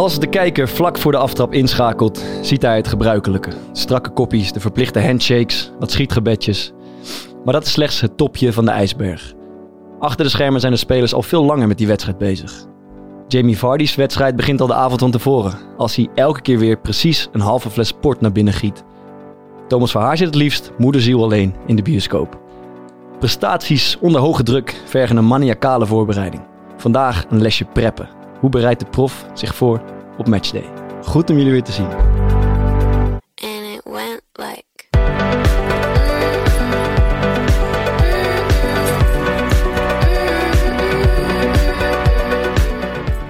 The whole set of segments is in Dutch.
Als de kijker vlak voor de aftrap inschakelt, ziet hij het gebruikelijke. Strakke koppies, de verplichte handshakes, wat schietgebedjes. Maar dat is slechts het topje van de ijsberg. Achter de schermen zijn de spelers al veel langer met die wedstrijd bezig. Jamie Vardy's wedstrijd begint al de avond van tevoren, als hij elke keer weer precies een halve fles port naar binnen giet. Thomas Verhaar zit het liefst moederziel alleen in de bioscoop. Prestaties onder hoge druk vergen een maniacale voorbereiding. Vandaag een lesje preppen. Hoe bereidt de prof zich voor op matchday? Goed om jullie weer te zien. and it went like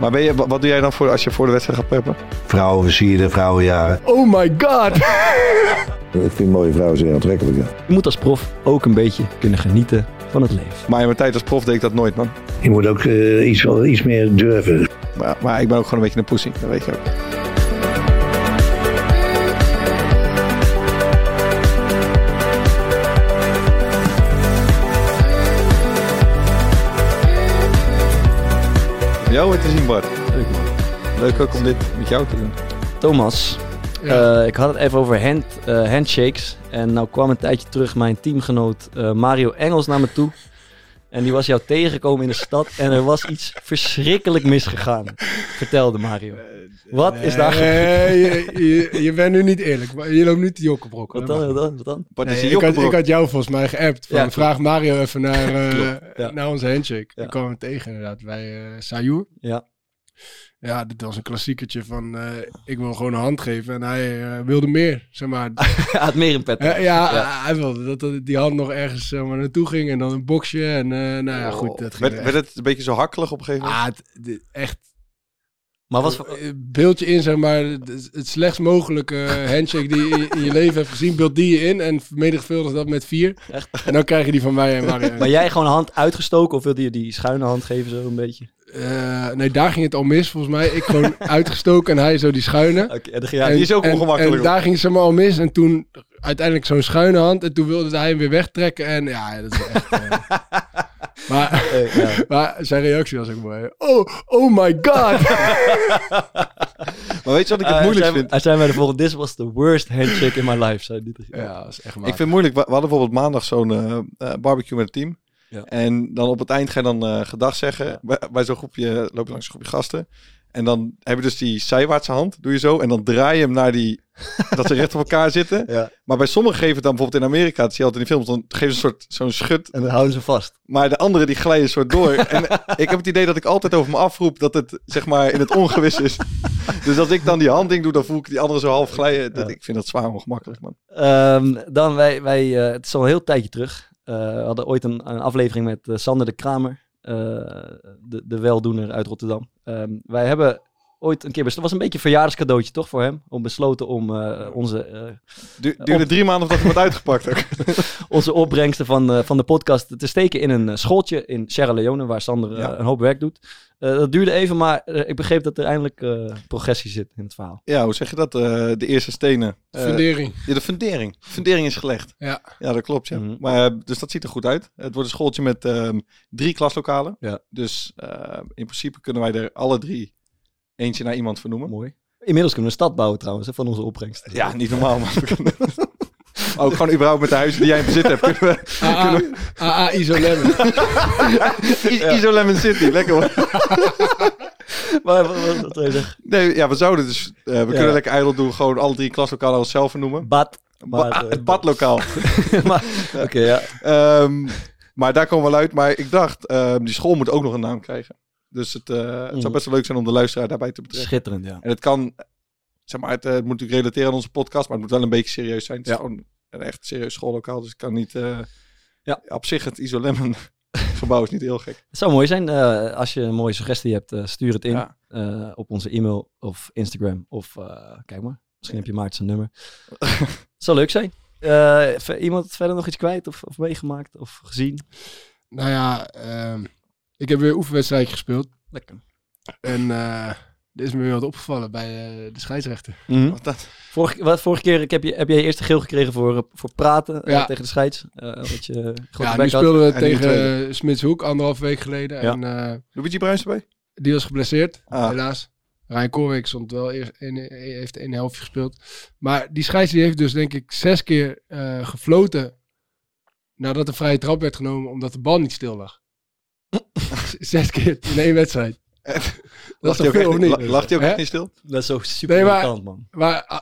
Maar ben je, wat doe jij dan voor als je voor de wedstrijd gaat preppen? Vrouwen versieren, vrouwenjaren. Oh my god! Ik vind mooie vrouwen zeer aantrekkelijk. ja. Je moet als prof ook een beetje kunnen genieten van het leven. Maar in mijn tijd als prof deed ik dat nooit, man. Je moet ook eh, iets, wel iets meer durven. Maar, maar ik ben ook gewoon een beetje een pussy, dat weet je ook. Jou weer te zien, Bart. Leuk man. Leuk ook om dit met jou te doen. Thomas, eh, ik had het even over hand, eh, handshakes. En nou kwam een tijdje terug mijn teamgenoot eh, Mario Engels naar me toe. En die was jou tegengekomen in de stad. En er was iets verschrikkelijk misgegaan. Vertelde Mario. Wat is daar gebeurd? Nee, je, je, je bent nu niet eerlijk. Je loopt nu te jokkenbrokken. Wat dan? Wat dan? Wat dan? Nee, ik, had, ik jokkenbrok. had jou volgens mij geappt. Van, Ja, vraag Mario even naar, eh, ja. naar onze handshake. Ja. Ik kwam hem tegen inderdaad bij eh Sayur. Ja. Ja, dit was een klassiekertje van eh, ik wil gewoon een hand geven. En hij eh, wilde meer, zeg maar. Hij had meer in pet. Eh, ja, hij wilde dat, dat die hand nog ergens zeg maar, naartoe ging. En dan een boxje. En eh, nou ja, goed. Dat ging werd, er werd het een beetje zo hakkelig op een gegeven moment? Ah, het- dit- echt Maar was, Eh, beeld je in, zeg maar, het, het slechtst mogelijke handshake die je in je leven hebt gezien, beeld die je in en vermenigvuldig dat met vier. Echt? En dan krijg je die van mij en Mario. maar jij gewoon een hand uitgestoken of wilde je die schuine hand geven zo een beetje? Eh, nee, daar ging het al mis volgens mij. Ik gewoon uitgestoken en hij zo die schuine. Oké, en die is ook en- ongemakkelijk. En daar ging het zeg maar al mis en toen uiteindelijk zo'n schuine hand en toen wilde hij hem weer wegtrekken en ja, dat is echt... eh, maar, Eh, ja. maar zijn reactie was ook mooi. Oh, oh my god! Maar weet je wat ik het moeilijk zei- vind? Hij zei bij de volgende, this was the worst handshake in my life. Zei ja, dat is echt Ik maar. vind het moeilijk. We we hadden bijvoorbeeld maandag zo'n barbecue met het team. Ja. En dan op het eind ga je dan eh gedag zeggen. Bij, bij zo'n groepje, loop je langs een groepje gasten. En dan heb je dus die zijwaartse hand, doe je zo. En dan draai je hem naar die, dat ze recht op elkaar zitten. Ja. Maar bij sommigen geven het dan bijvoorbeeld in Amerika, dat zie je altijd in die films, dan geven ze een soort zo'n schut. En dan houden ze vast. Maar de anderen die glijden een soort door. en ik heb het idee dat ik altijd over me afroep dat het zeg maar in het ongewis is. dus als ik dan die handding doe, dan voel ik die anderen zo half glijden. Dat, Ja. Ik vind dat zwaar ongemakkelijk, man. Ehm, dan wij, wij eh, het is al een heel tijdje terug. Eh, we hadden ooit een, een aflevering met eh, Sander de Kramer, eh, de, de weldoener uit Rotterdam. Ehm, wij hebben ooit een keer besloten, het was een beetje een verjaardagscadeautje toch voor hem, om besloten om eh, onze, eh, Du duurde drie maanden voordat het wordt uitgepakt ook. onze opbrengsten van, eh, van de podcast te steken in een schooltje in Sierra Leone, waar Sander Ja. een hoop werk doet. Eh, dat duurde even, maar ik begreep dat er eindelijk eh, progressie zit in het verhaal. Ja, hoe zeg je dat? Eh, de eerste stenen. Eh, Fundering. ja, de fundering. Fundering is gelegd. Ja. Ja, dat klopt. Ja. Mhm. Maar, dus dat ziet er goed uit. Het wordt een schooltje met ehm, drie klaslokalen. Ja. Dus eh, in principe kunnen wij er alle drie eentje naar iemand vernoemen. Mooi. Inmiddels kunnen we een stad bouwen trouwens, hè, van onze opbrengst. Ja, niet normaal. Maar we kunnen- Ook gewoon überhaupt met de huizen die jij in bezit hebt. Kunnen we... AA, AA Isolemon. I- Iso Lemon City, lekker hoor. Maar wat, wat, je zeggen? Nee, ja, we zouden dus... eh, we kunnen lekker ijdel doen. Gewoon alle drie klaslokalen onszelf vernoemen. Bad. Ba- Maar, ah, eh, het badlokaal. maar, Oké, ja. Ehm, maar daar komen we wel uit. Maar ik dacht, ehm, die school moet ook nog een naam krijgen. Dus het, eh, het zou best wel leuk zijn om de luisteraar daarbij te betrekken. Schitterend, ja. En het kan, zeg maar, het, eh, het moet natuurlijk relateren aan onze podcast, maar het moet wel een beetje serieus zijn. Het is Ja. gewoon een echt serieus schoollokaal, dus ik kan niet... eh, Ja. Op zich het Isolemon gebouw is niet heel gek. Het zou mooi zijn. eh, als je een mooie suggestie hebt, eh, stuur het in. Ja. eh, op onze e-mail of Instagram. Of eh, kijk maar, misschien heb je Maarten zijn nummer. Het zou leuk zijn. Eh, iemand verder nog iets kwijt of, of meegemaakt of gezien? Nou ja, ehm, ik heb weer een oefenwedstrijdje gespeeld. Lekker. En eh er is me weer wat opgevallen bij eh, de scheidsrechter. Wat dat? Vorige, wat, vorige keer ik heb je, heb jij eerst een geel gekregen voor, eh, voor praten tegen de scheids. Eh wat je Ja, nu speelden we En tegen uh, Smitshoek anderhalve week geleden. Ja. En eh, Luigi Bruins erbij? die was geblesseerd, Ah. helaas. Ryan Koolwijk stond wel eerst in, heeft een helftje gespeeld. Maar die scheids die heeft dus denk ik zes keer eh, gefloten nadat een vrije trap werd genomen omdat de bal niet stil lag. Zes keer in één wedstrijd. Dat is Lacht hij toch ook, veel of echt, niet? la- lacht hij ook echt niet stil? Dat is zo super Nee, maar- irritant, man. Maar ah,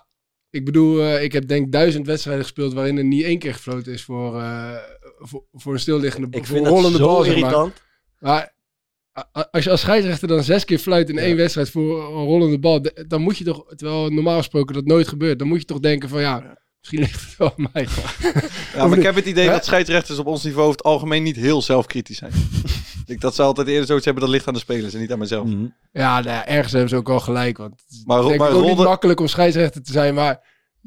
ik bedoel, eh, ik heb denk ik duizend wedstrijden gespeeld waarin er niet één keer gefloten is voor, eh, voor, voor een stilliggende Ik voor vind een dat rollende zo bal. zeg maar. irritant. Maar als je als scheidsrechter dan zes keer fluit in één wedstrijd voor een rollende bal, dan moet je toch, terwijl normaal gesproken dat nooit gebeurt, dan moet je toch denken van ja, misschien ligt het wel aan mij. Ja, maar ik heb het idee Hè? dat scheidsrechters op ons niveau over het algemeen niet heel zelfkritisch zijn. Ik denk dat ze altijd eerder zoiets hebben dat ligt aan de spelers en niet aan mezelf. Mhm. Ja, nou ja, ergens hebben ze ook wel gelijk, want het is Maar- ik maar ook niet makkelijk om scheidsrechter te zijn, maar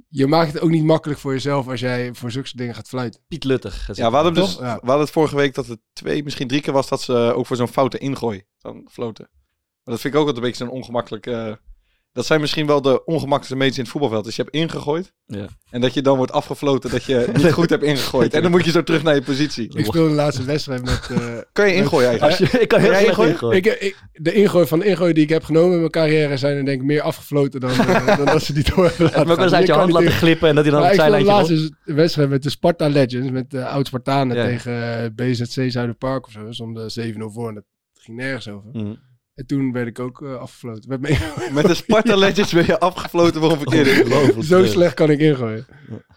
je maakt het ook niet makkelijk voor jezelf als jij voor zulke dingen gaat fluiten. Piet Luttig. Ja, we hadden, dus? Ja. we hadden het vorige week dat het twee, misschien drie keer was dat ze ook voor zo'n foute ingooi dan floten. Maar dat vind ik ook altijd een beetje zo'n ongemakkelijk... eh, dat zijn misschien wel de ongemakkelijkste meters in het voetbalveld. Dus je hebt ingegooid Ja. en dat je dan wordt afgefloten dat je niet goed hebt ingegooid. En dan moet je zo terug naar je positie. Ik speelde de laatste wedstrijd met... eh, Kan je ingooien eigenlijk? Als je, ik kan heel Jij slecht ingooien? ingooien. ik, ik, de ingooi van de ingooi die ik heb genomen in mijn carrière zijn er denk ik meer afgefloten dan, eh, dan dat ze die door hebben Heb laten ook wel eens uit je hand laten niet glippen en dat hij dan Maar op ik het speelde zijlijntje laatst dus een wedstrijd met de Sparta Legends, met de oud-Spartanen Ja. tegen eh, BZC Zuiderpark of zo. Om de 7-0 voor en dat ging nergens over. Mhm. En toen werd ik ook eh, afgefloten. Met Met de Sparta Legends ben je afgefloten voor een verkeerde. Zo slecht kan ik ingooien.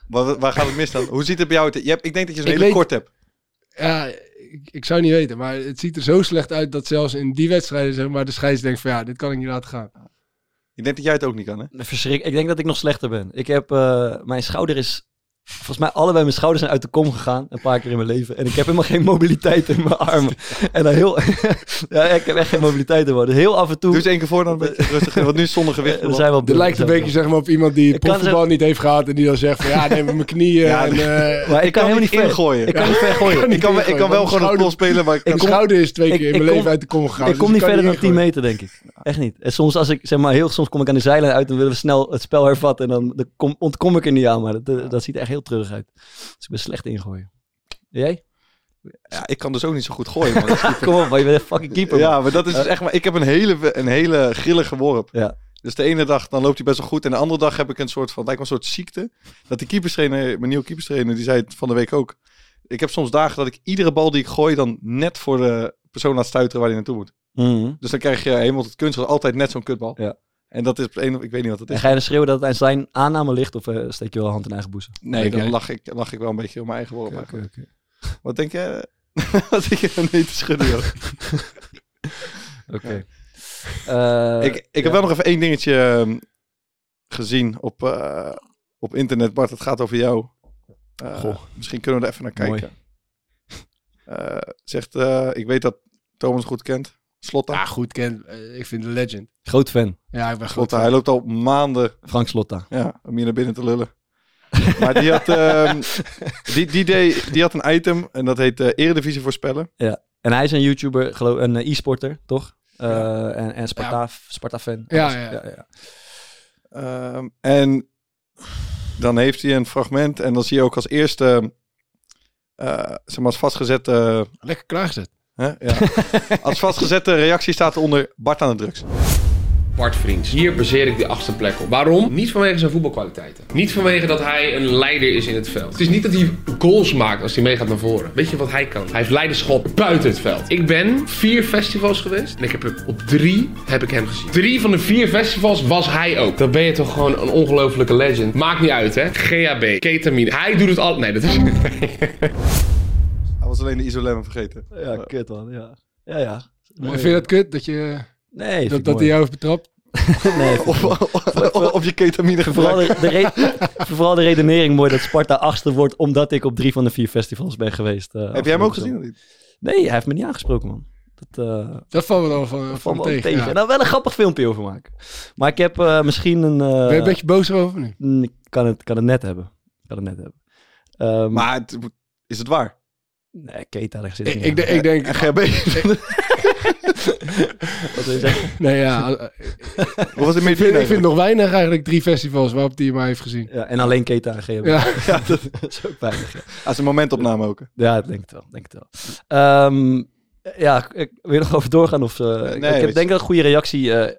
Waar, waar gaat het mis dan? Hoe ziet het bij jou uit? Je hebt, ik denk dat je Ik hele weet- kort hebt. Ja, ik, ik zou niet weten, maar het ziet er zo slecht uit dat zelfs in die wedstrijden zeg maar, de scheids denkt van ja, dit kan ik niet laten gaan. Ik denk dat jij het ook niet kan, hè? Verschrik. Ik denk dat ik nog slechter ben. Ik heb, eh, mijn schouder is, volgens mij allebei mijn schouders zijn uit de kom gegaan. Een paar keer in mijn leven. En ik heb helemaal geen mobiliteit in mijn armen. En dan heel, ja, ik heb echt geen mobiliteit in mijn armen. Dus heel af en toe. Doe eens één keer voor dan een beetje rustig. Want nu is zonder gewicht. Eh, er zijn wel Dit lijkt een beetje zeg maar, op iemand die profvoetbal zo- niet heeft gehad en die dan zegt van ja, neem mijn knieën Ja, en eh, maar ik kan helemaal niet ver. ingooien. Ik kan niet ver gooien. Ik kan, ik kan wel gewoon een bal spelen, maar ik Mijn kan... schouder is twee keer in mijn kom- leven uit de kom gegaan. Ik dus kom niet verder dan 10 ingooien. meter, denk ik. Echt niet. En soms, als ik zeg maar, heel soms kom ik aan de zijlijn uit en willen we snel het spel hervatten. En dan, dan kom, ontkom ik er niet aan. Maar dat, ziet er echt heel terug uit. Dus ik ben slecht ingooien. Jij? Ja, ik kan dus ook niet zo goed gooien, man. Kom op, maar je bent een fucking keeper. man. Ja, maar dat is dus echt maar... Ik heb een hele, een hele grillige worp. Ja. Dus de ene dag dan loopt hij best wel goed. En de andere dag heb ik een soort van... Lijkt me een soort ziekte. Dat die keeperstrainer, mijn nieuwe keeperstrainer, die zei het van de week ook. Ik heb soms dagen dat ik iedere bal die ik gooi dan net voor de persoon laat stuiteren waar hij naartoe moet. Mhm. Dus dan krijg je helemaal tot kunst altijd net zo'n kutbal. Ja. En dat is een, ik weet niet wat het En is. ga je dan schreeuwen dat het aan zijn aanname ligt? Of eh, steek je wel hand in eigen boezem? Nee, dan lach ik, lach ik wel een beetje om mijn eigen oké, Wat denk je? Wat denk je dan nee te schudden? Oké. Eh, ik ik heb wel nog even één dingetje ehm, gezien op, eh, op internet. Bart, het gaat over jou. Eh, Goh. Misschien kunnen we er even naar kijken. Eh, zegt, eh, ik weet dat Thomas goed kent. Slotta. Ja, goed, ken. eh, ik vind de legend. Groot fan. Ja, ik ben. Slotta, hij loopt al maanden Frank Slotta. ja, om hier naar binnen te lullen. maar die had, ehm, die, die, deed, die had een item en dat heet eh, Eredivisie voorspellen. En hij is een YouTuber, geloof een eh, e-sporter, toch? Eh, En, en Sparta, Sparta-fan. Ja, Alles. ja. ja. Ehm, en dan heeft hij een fragment en dan zie je ook als eerste, eh zeg maar als vastgezette, Lekker klaargezet. Hè, ja, als vastgezette reactie staat eronder Bart aan de drugs. Bart Vriends. Hier baseer ik de achtste plek op. Waarom? Niet vanwege zijn voetbalkwaliteiten. Niet vanwege dat hij een leider is in het veld. Het is niet dat hij goals maakt als hij meegaat naar voren. Weet je wat hij kan? Hij heeft leiderschap buiten het veld. Ik ben vier festivals geweest en ik heb er op drie heb ik hem gezien. Drie van de vier festivals was hij ook. Dan ben je toch gewoon een ongelofelijke legend. Maakt niet uit hè. GHB, ketamine. Hij doet het al. Nee, dat is... Was alleen de isolemmen vergeten. Ja, kut man, ja. Ja, ja. Maar Vind je dat kut? Dat, je, Nee, dat, dat hij jou heeft betrapt? Nee, Of, of, of je ketamine Vooral gebruikt. de, vooral de redenering mooi dat Sparta achtste wordt omdat ik op drie van de vier festivals ben geweest. eh, Heb jij hem ook gezien? of niet? Nee, hij heeft me niet aangesproken, man. Dat, eh Dat valt me dan van, dat van ook tegen. tegen. ja. Dan wel een grappig filmpje over maken. Maar ik heb eh, misschien een... eh, Ben je een beetje boos erover nu? mm, Ik kan het, kan het net hebben. Kan het net hebben. Ehm, Maar het, is het waar? Nee, Keita, daar zit Ik, ik, ik denk... En GB, Wat wil je zeggen? Nee, ja. hoe was het ik, met vind, ik vind nog weinig eigenlijk drie festivals waarop hij mij heeft gezien. Ja, en alleen Keita en GHB. Ja. Ja, dat is ook weinig. Ja, Als een momentopname ook. ja ik denk het wel. Denk het wel. Ehm, ja, ik wil je nog over doorgaan? Of, eh, ik- Nee, ik heb, denk dat ik een goede reactie eh,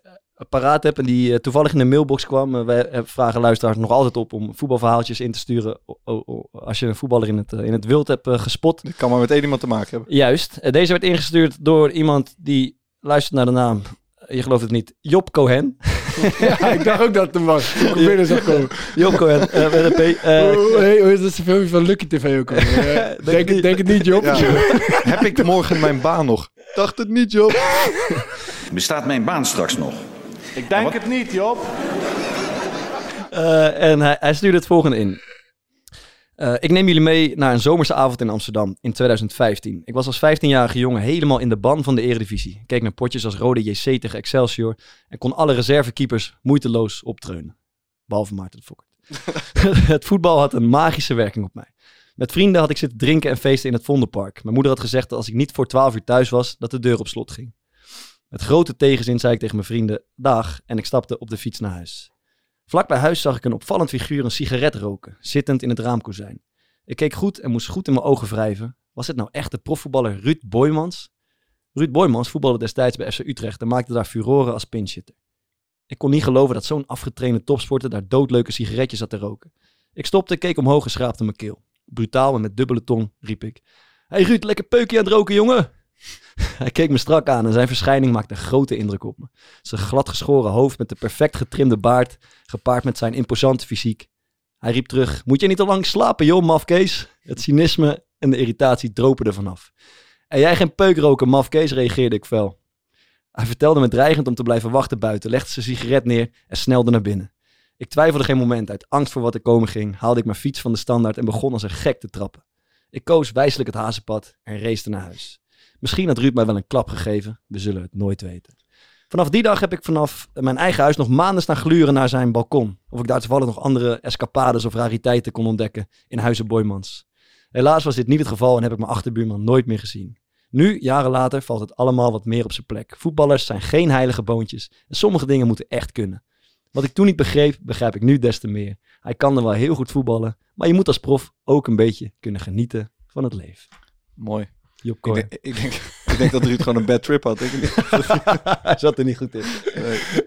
paraat heb. En die eh, toevallig in de mailbox kwam. Eh, wij eh, vragen luisteraars nog altijd op om voetbalverhaaltjes in te sturen. o- o- o- als je een voetballer in het, in het wild hebt gespot. Dit kan maar met één iemand te maken hebben. Juist. Deze werd ingestuurd door iemand die luistert naar de naam. Je gelooft het niet. Job Cohen. Ja, ik dacht ook dat het hem was. Ik komen. Job Cohen. eh, met een P. Eh, Hoe, hey, hoe is dat zo'n filmpje van Lucky TV ook Denk denk, niet. denk het niet, Job. Ja. Heb ik morgen mijn baan nog? Dacht het niet, joh. Bestaat mijn baan straks nog? Ik denk het niet, Job. Eh, en hij, hij stuurde het volgende in. Eh, ik neem jullie mee naar een zomerse avond in Amsterdam in 2015. Ik was als 15-jarige jongen helemaal in de ban van de eredivisie. Keek naar potjes als Rode JC tegen Excelsior en kon alle reservekeepers moeiteloos optreunen. Behalve Maarten de Fokker. het voetbal had een magische werking op mij. Met vrienden had ik zitten drinken en feesten in het Vondelpark. Mijn moeder had gezegd dat als ik niet voor 12 uur thuis was, dat de deur op slot ging. Met grote tegenzin zei ik tegen mijn vrienden dag en ik stapte op de fiets naar huis. Vlak bij huis zag ik een opvallend figuur een sigaret roken, zittend in het raamkozijn. Ik keek goed en moest goed in mijn ogen wrijven. Was het nou echt de profvoetballer Ruud Boymans? Ruud Boymans voetbalde destijds bij FC Utrecht en maakte daar furoren als pinchitter. Ik kon niet geloven dat zo'n afgetrainde topsporter daar doodleuke sigaretjes zat te roken. Ik stopte, keek omhoog en schraapte mijn keel. Brutaal en met dubbele tong riep ik. Hey Ruud, lekker peukje aan het roken, jongen! Hij keek me strak aan en zijn verschijning maakte een grote indruk op me. Zijn gladgeschoren hoofd met de perfect getrimde baard, gepaard met zijn imposante fysiek. Hij riep terug, moet je niet al lang slapen joh, mafkees? Het cynisme en de irritatie dropen er vanaf. En jij geen peuk roken, mafkees, reageerde ik fel. Hij vertelde me dreigend om te blijven wachten buiten, legde zijn sigaret neer en snelde naar binnen. Ik twijfelde geen moment. Uit angst voor wat er komen ging, haalde ik mijn fiets van de standaard en begon als een gek te trappen. Ik koos wijselijk het hazenpad en race naar huis. Misschien had Ruud mij wel een klap gegeven, we zullen het nooit weten. Vanaf die dag heb ik vanaf mijn eigen huis nog maanden staan gluren naar zijn balkon. Of ik daar toevallig nog andere escapades of rariteiten kon ontdekken in Huizen Boymans. Helaas was dit niet het geval en heb ik mijn achterbuurman nooit meer gezien. Nu, jaren later, valt het allemaal wat meer op zijn plek. Voetballers zijn geen heilige boontjes en sommige dingen moeten echt kunnen. Wat ik toen niet begreep, begrijp ik nu des te meer. Hij kan er wel heel goed voetballen, maar je moet als prof ook een beetje kunnen genieten van het leven. Mooi. Job Ik denk, ik, denk, ik denk dat Ruud gewoon een bad trip had. Ik, Hij zat er niet goed in.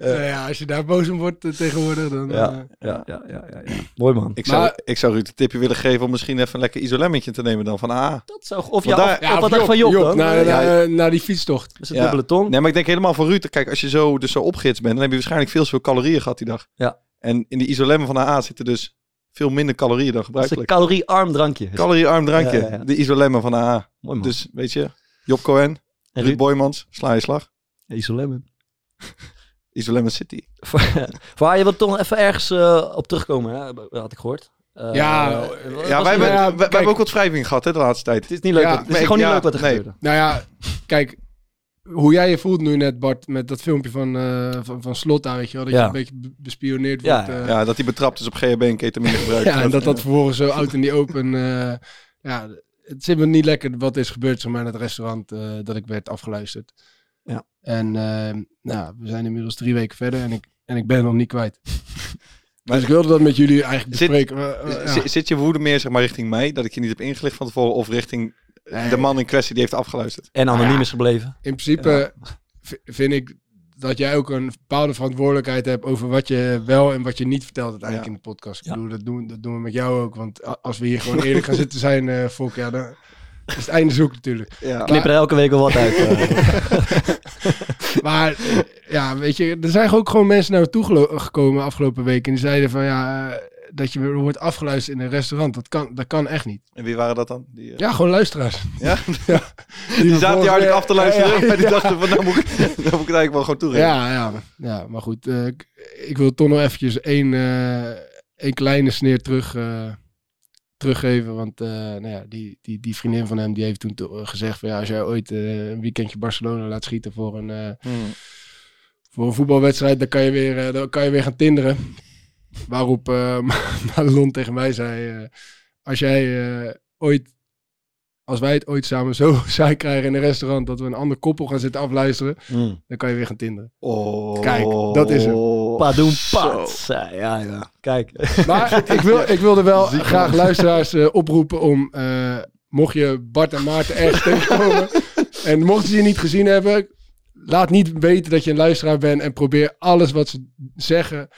Nou ja, als je daar boos om wordt eh, tegenwoordig, dan... Ja, eh, ja, ja, ja, ja, ja. Mooi man. ik, zou, ik zou Ruud een tipje willen geven om misschien even een lekker isolemmetje te nemen dan van AA. Dat zou, of ja, daar- of, ja, of wat Job, van Job, dan? naar, ja, naar, naar die fietstocht. dat is een Ja. dubbele tong. Nee, maar ik denk helemaal voor Ruud. Kijk, als je zo, dus zo opgits bent, dan heb je waarschijnlijk veel te veel calorieën gehad die dag. Ja. En in de isolemmen van AA zitten dus veel minder calorieën dan Dat is een gebruikelijk. caloriearm drankje. Caloriearm drankje. Ja, ja, ja. De isolemmen van AA. Mooi man. Dus weet je, Job Cohen, en Ruud Boymans, sla je slag. Isolemmen. Isolemmen City. Voor je wil toch even ergens eh, op terugkomen, hè? had ik gehoord. Eh, Ja, wij, hebben, ja, wij, kijk. hebben ook wat wrijving gehad hè, de laatste tijd. Het is niet leuk. Ja, wat- het is gewoon niet ja, leuk wat er nee. gebeurde. Nou ja, kijk, hoe jij je voelt nu net, Bart, met dat filmpje van, eh van, van Slot daar, weet je wel, dat Ja. je een beetje be- bespioneerd Ja, wordt. eh, Ja, dat hij betrapt is op GHB en ketamine gebruikt. Ja, en dat dat vervolgens zo oud in die open. eh, ja, het zit me niet lekker wat is gebeurd zeg maar, in het restaurant eh, dat ik werd afgeluisterd. Ja. En eh, nou, we zijn inmiddels drie weken verder en ik, en ik ben het nog niet kwijt. Maar- dus ik wilde dat met jullie eigenlijk Zit- bespreken. maar, ja. Zit, zit je woede meer zeg maar, richting mij, dat ik je niet heb ingelicht van tevoren, of richting Nee. de man in kwestie die heeft afgeluisterd? En anoniem is gebleven. In principe vind ik dat jij ook een bepaalde verantwoordelijkheid hebt over wat je wel en wat je niet vertelt uiteindelijk Ja. in de podcast. Ik bedoel, dat doen, dat doen we met jou ook. Want als we hier gewoon eerlijk gaan zitten zijn, eh Volk, ja, dan is het einde zoek natuurlijk. Ja. Knip er elke week wel wat uit. eh. Maar ja, weet je, er zijn ook gewoon mensen naar me toe gekomen afgelopen week. En die zeiden van ja, dat je wordt afgeluisterd in een restaurant. Dat kan, dat kan echt niet. En wie waren dat dan? Die, eh, Ja, gewoon luisteraars. ja? Die, die zaten die hard af te luisteren. Ja, die dachten van, nou moet, ik, nou moet ik het eigenlijk wel gewoon toegeven. Ja, ja, ja, maar goed. eh, ik, wil toch nog eventjes één, eh, één kleine sneer terug, teruggeven. Want nou ja, die, die, die vriendin van hem die heeft toen to- gezegd van ja, als jij ooit een weekendje Barcelona laat schieten voor een, Hmm. voor een voetbalwedstrijd, dan kan je weer, dan kan je weer gaan tinderen. Waarop eh Madelon tegen mij zei, eh, als jij eh, ooit, als wij het ooit samen zo saai krijgen in een restaurant, dat we een ander koppel gaan zitten afluisteren, Mm. dan kan je weer gaan tinderen. Oh. Kijk, dat is hem. Padoen pat. Ja, ja, ja. Kijk. Maar ik, wil, ik wilde wel graag luisteraars eh, oproepen om, eh, mocht je Bart en Maarten ergens tegenkomen en mochten ze je niet gezien hebben, laat niet weten dat je een luisteraar bent en probeer alles wat ze zeggen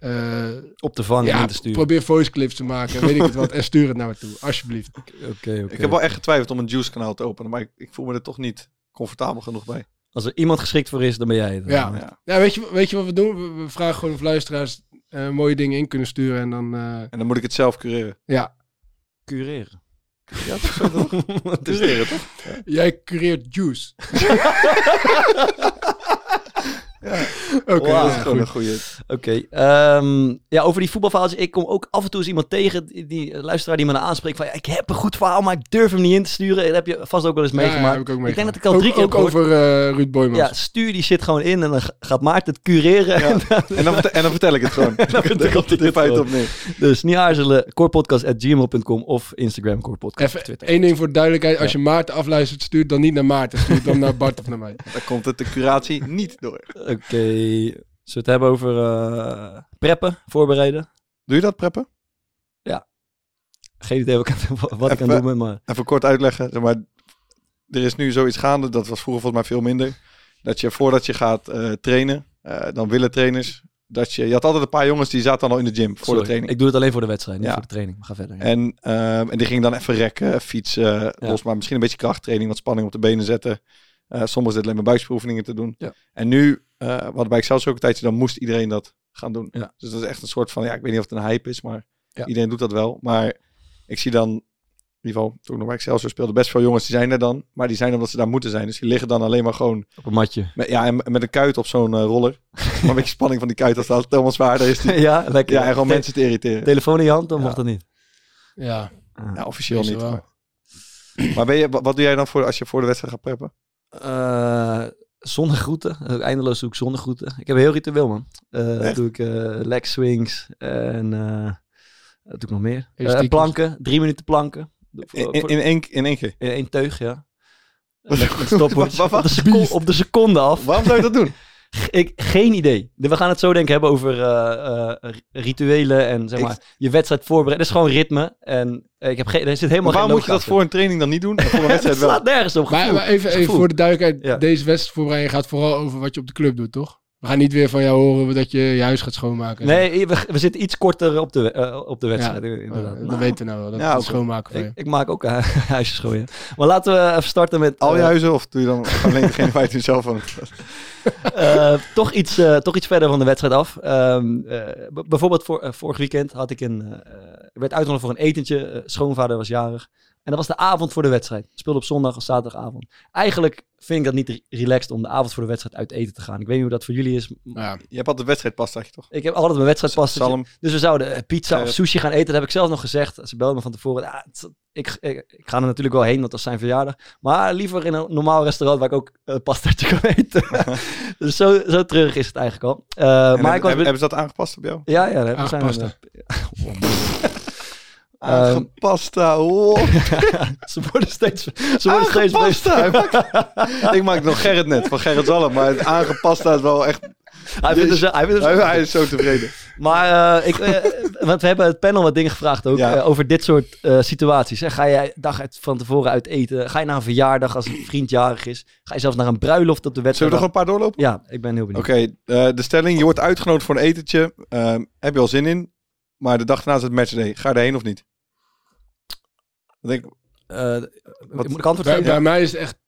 eh, Op te vangen en ja, in te sturen. probeer voice clips te maken, weet ik het wat, en stuur het naar me toe, alsjeblieft. Oké, oké. Ik heb wel echt getwijfeld om een Juice kanaal te openen, maar ik, ik voel me er toch niet comfortabel genoeg bij. Als er iemand geschikt voor is, dan ben jij het. Ja, Ja. ja weet, je, weet je wat we doen? We, we vragen gewoon of luisteraars eh, mooie dingen in kunnen sturen en dan, eh, En dan moet ik het zelf cureren. ja, Cureren. Ja, toch? jij cureert juice. Oké, ja, dat is gewoon een goede. Oké. ehm, ja, over die voetbalverhaaltjes. Ik kom ook af en toe eens iemand tegen, die, die een luisteraar die me dan aanspreekt van... Ja, ik heb een goed verhaal, maar ik durf hem niet in te sturen. Dat heb je vast ook wel eens Ja, ja, meegemaakt. heb ik, ook ik denk dat ik al drie keer ook, heb ook gehoord. over eh, Ruud Boymans. Ja, stuur die shit gewoon in en dan gaat Maarten het cureren. Ja. En, dan, vertel- en dan vertel ik het gewoon. dan komt ik het in feite op neer. Dus niet aarzelen, corepodcast.gmail.com of Instagram corepodcast. Even Twitter. één ding voor de duidelijkheid. Als je Maarten afluistert, stuur dan niet naar Maarten. Stuur dan naar Bart of naar mij. Dan komt het de curatie niet door. Oké. Zullen we het hebben over eh, preppen, voorbereiden? Doe je dat, preppen? Geen idee wat ik wat ik aan doen ben, maar... Even kort uitleggen. Zeg maar, er is nu zoiets gaande, dat was vroeger volgens mij veel minder. Dat je voordat je gaat eh, trainen, eh, dan willen trainers. Dat je, je had altijd een paar jongens die zaten dan al in de gym voor Sorry, de training. Ik doe het alleen voor de wedstrijd, niet Ja. voor de training. Maar ga verder. ja. En, ehm, en die gingen dan even rekken, fietsen, los maar misschien een beetje krachttraining, wat spanning op de benen zetten. Eh sommigen zitten alleen maar buikspieroefeningen te doen. Ja. En nu, eh we hadden bij Excelsior ook een tijdje, dan moest iedereen dat gaan doen. Ja. Dus dat is echt een soort van, ja, ik weet niet of het een hype is, maar Ja. iedereen doet dat wel. Maar ik zie dan, in ieder geval toen ik nog bij Excelsior speelde, best veel jongens die zijn er dan. Maar die zijn omdat ze daar moeten zijn. Dus die liggen dan alleen maar gewoon, Op een matje. met, ja, en met een kuit op zo'n eh, roller. maar een beetje spanning van die kuit, als dat helemaal zwaarder is. Die, ja, lekker. ja, en gewoon Te- mensen te irriteren. Telefoon in je hand, dan Ja. mocht dat niet. Ja, Ja, officieel niet. wel. Maar, maar ben je, wat, wat doe jij dan voor als je voor de wedstrijd gaat preppen? Eh zonnegroeten. Eh, Eindeloos doe ik zonnegroeten. Ik heb een heel ritueel, man. Eh Echt? doe ik eh leg swings en eh, doe ik nog meer? Planken. Drie minuten planken. In, voor- in, één, in één keer? in één teug, ja. Met, stopwatch. Op, de seconde, op de seconde af. Waarom zou je dat doen? Ik, geen idee. We gaan het zo denk ik hebben over eh, eh, rituelen en zeg Ik- maar je wedstrijd voorbereiden. Het is gewoon ritme. En eh, ik heb geen, er zit helemaal Maar waarom geen moet je dat voor een training dan niet doen en voor een achter. wedstrijd Het wel? slaat nergens op. Maar, even, even voor de duidelijkheid. Ja. Deze wedstrijdvoorbereiding gaat vooral over wat je op de club doet, toch? We gaan niet weer van jou horen dat je je huis gaat schoonmaken. Nee, we, we zitten iets korter op de, op de wedstrijd. Ja, inderdaad. Oh, Nou, dat weten we nou wel. Dat Ja, schoonmaken ik, ik maak ook eh, huisjes schoon, ja. Maar laten we even starten met... Al je huizen of doe je dan alleen degene waar je het zelf van Eh, toch, iets, eh, toch iets verder van de wedstrijd af. Ehm, eh, bijvoorbeeld voor, vorig weekend had ik een, werd uitgenodigd voor een etentje. Schoonvader was jarig. En dat was de avond voor de wedstrijd. Ik speelde op zondag of zaterdagavond. Eigenlijk vind ik dat niet re- relaxed om de avond voor de wedstrijd uit eten te gaan. Ik weet niet hoe dat voor jullie is. Ja. Je hebt altijd wedstrijdpas, zeg je toch? Ik heb altijd mijn wedstrijd pas. Zalm. Dus we zouden eh, pizza Eh, of sushi gaan eten. Dat heb ik zelf nog gezegd. Ze belden me van tevoren. Ja, het- ik, ik, ik ga er natuurlijk wel heen, want dat is zijn verjaardag. Maar liever in een normaal restaurant waar ik ook een pastaatje kan eten. dus zo, zo terug is het eigenlijk al. Eh, En maar hebben, ik was... hebben ze dat aangepast op jou? Ja, ja, we zijn Ehm, Aangepasta, oh. Ze worden steeds... Ze worden steeds Aangepasta. Maakt- ik maak nog Gerrit net, van Gerrit Zalm. Maar het aangepasta is wel echt... Hij vindt het, hij vindt het Hij, is zo tevreden. Maar eh, ik, eh, want we hebben het panel wat dingen gevraagd ook Ja. eh, over dit soort situaties. Hè. Ga jij dag uit, van tevoren uit eten? Ga je naar een verjaardag als een vriend jarig is? Ga je zelfs naar een bruiloft op de Zullen wedstrijd? we nog een paar doorlopen? Ja, ik ben heel benieuwd. Oké, de stelling. Je wordt uitgenodigd voor een etentje. Ehm, heb je al zin in? Maar de dag daarna is het matchday. Ga je erheen of niet? Eh, Wat- moet ik antwoord Bij, geven? bij mij is het echt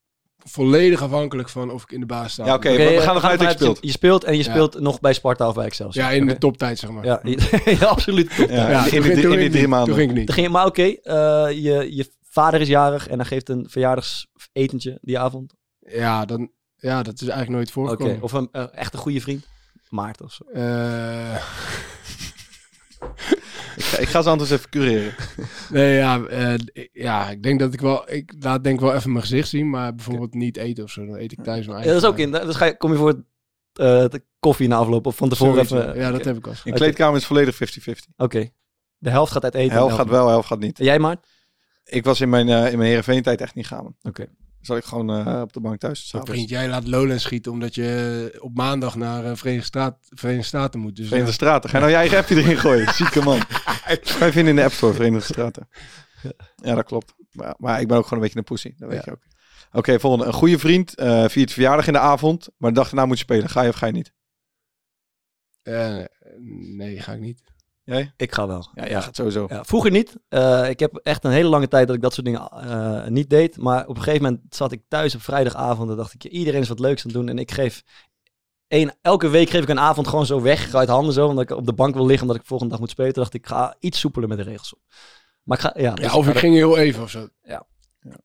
volledig afhankelijk van of ik in de baas sta. Ja, oké. Oké, we- we eh, gaan ervan uit dat je speelt. Je speelt en je Ja. speelt nog bij Sparta of bij Excelsior. Ja, in de Oké. toptijd, zeg maar. Ja, ja, absoluut. top. Ja, Ja, in, ging- in toen die ging ik drie niet. maanden. Toen ging ik niet. Dan ging je- Maar oké, eh, je, je vader is jarig en hij geeft een verjaardagsetentje die avond. Ja, dan, ja, dat is eigenlijk nooit Oké, voorgekomen. of een eh, echt een goede vriend. Maarten of zo. Eh, Ik ga, ik ga ze anders even cureren. Nee, ja, eh, ja, ik denk dat ik wel... Ik laat denk ik wel even mijn gezicht zien, maar bijvoorbeeld niet eten of zo. Dan eet ik thuis mijn Ja, eigen. dat is ook in. Dus ga je, kom je voor eh, de koffie na afloop of van tevoren even... Ja, dat heb ik al. In kleedkamer is volledig 50-50. Oké. De helft gaat uit eten. De en helft gaat wel, de helft gaat niet. En jij, Maart? Ik was in mijn, eh in mijn Heerenveen tijd echt niet gaan. Oké. Zat ik gewoon eh, op de bank thuis. Vriend, jij laat Lowlands schieten omdat je op maandag naar eh, Verenigde, Staat, Verenigde Staten moet. Dus Verenigde ja. Straten. Ga je nou je eigen appje erin gooien? Zieke man. Ga je vinden in de App Store, Verenigde Straten. Ja, dat klopt. Maar, maar ik ben ook gewoon een beetje een pussy. Dat weet Ja. je ook. Oké, volgende. Een goede vriend eh viert verjaardag in de avond, maar de dag daarna moet je spelen. Ga je of ga je niet? Eh, nee, ga ik niet. Jij? Ik ga wel. Ja, jij gaat sowieso. Ja, vroeger niet. Eh, ik heb echt een hele lange tijd dat ik dat soort dingen eh, niet deed. Maar op een gegeven moment zat ik thuis op vrijdagavond. En dacht ik, iedereen is wat leuks aan het doen. En ik geef één, elke week geef ik een avond gewoon zo weg uit handen zo. Omdat ik op de bank wil liggen omdat ik volgende dag moet spelen. Toen dacht ik, ik ga iets soepeler met de regels om. Maar ik ga, ja. dus Ja, of ik ging heel even of zo. Ja.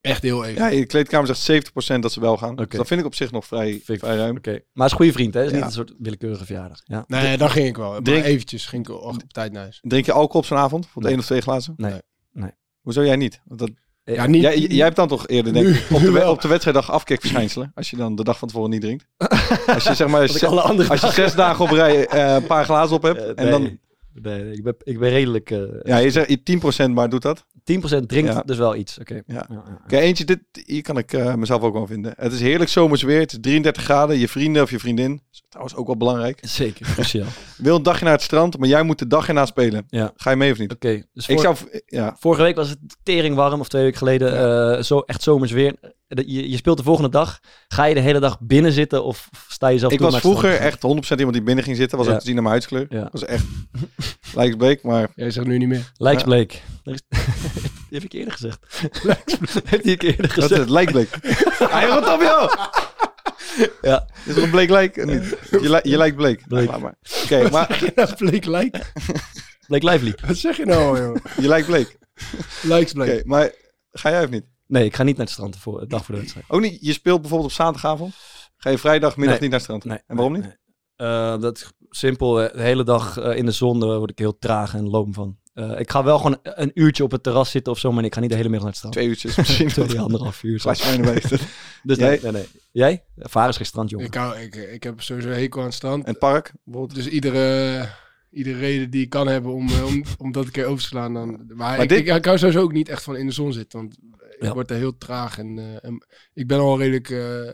Echt heel even. Ja, in de kleedkamer zegt 70% dat ze wel gaan. Dus Oké. dat vind ik op zich nog vrij, vrij ruim. Oké. Maar het is een goede vriend, hè? Het is Ja. niet een soort willekeurige verjaardag. Ja. Nee, dan ging ik wel. Drink- Maar eventjes ging ik op, op tijd naar huis. Drink je alcohol op zo'n avond? Voor Nee. één of twee glazen? Nee. Nee. Nee. Hoezo jij niet? Want dat, Ja, niet, jij, jij hebt dan toch eerder denk ik, op, de, nu we- wel. op de wedstrijddag afkikverschijnselen. Als je dan de dag van tevoren niet drinkt. Als je zeg maar Wat ik ze- alle andere als je zes dagen op rij eh, een paar glazen op hebt. Eh, en nee. dan, Nee, nee, ik, ben, ik ben redelijk... eh ja, je zegt je 10% maar doet dat. 10% drinkt Ja. dus wel iets. Oké. Ja. Ja, ja. Oké, eentje, dit, hier kan ik eh, mezelf ook wel vinden. Het is heerlijk zomers weer. Het is 33 graden. Je vrienden of je vriendin, is trouwens ook wel belangrijk, Zeker, cruciaal. wil een dagje naar het strand, maar jij moet de dag erna spelen. Ja. Ga je mee of niet? Oké, dus Ik voor- zou, ja, Vorige week was het tering warm, of twee weken geleden. eh, zo echt zomers weer. Eh, Je, je speelt de volgende dag. Ga je de hele dag binnen zitten of sta je zelf ik toe was het vroeger echt 100% iemand die binnen ging zitten. Was Ja. ook te zien naar mijn huidskleur. Ja. was echt lijksbleek, maar Jij zegt nu niet meer. Lijksbleek. Dat is- Die heb ik eerder gezegd. Heeft hij een keer eerder dat is gezegd. het, lijkbleek. Hij wat op joh! Ja. Is er een bleek lijk? Niet. Je, li- je lijkt bleek. Bleek. Laat maar. Oké, maar Ja, bleek lijk. Bleek Lively. Wat zeg je nou, joh? je lijkt bleek. Lijks Oké, bleek. maar ga jij of niet? Nee, ik ga niet naar het strand voor de dag voor de wedstrijd. Ook niet, je speelt bijvoorbeeld op zaterdagavond. Ga je vrijdagmiddag Nee. niet naar het strand? Nee. En waarom niet? Nee. Eh, dat is simpel. eh, De hele dag eh, in de zon daar word ik heel traag en loom van. Eh, ik ga wel gewoon een uurtje op het terras zitten of zo, maar ik ga niet de hele middag naar het strand. Twee uurtjes misschien. Twee, anderhalf uur. zo. Dus Jij? nee, nee, nee. Jij? Vaar is geen strandjongen. Ik, hou, ik, ik heb sowieso hekel aan het strand. En het park? bijvoorbeeld. Dus iedere, iedere reden die ik kan hebben om, om, om dat een keer over te slaan. Dan, maar ik, dit- ik, ik hou sowieso ook niet echt van in de zon zitten. Want ik Ja. word er heel traag. En, eh, en ik ben al redelijk eh,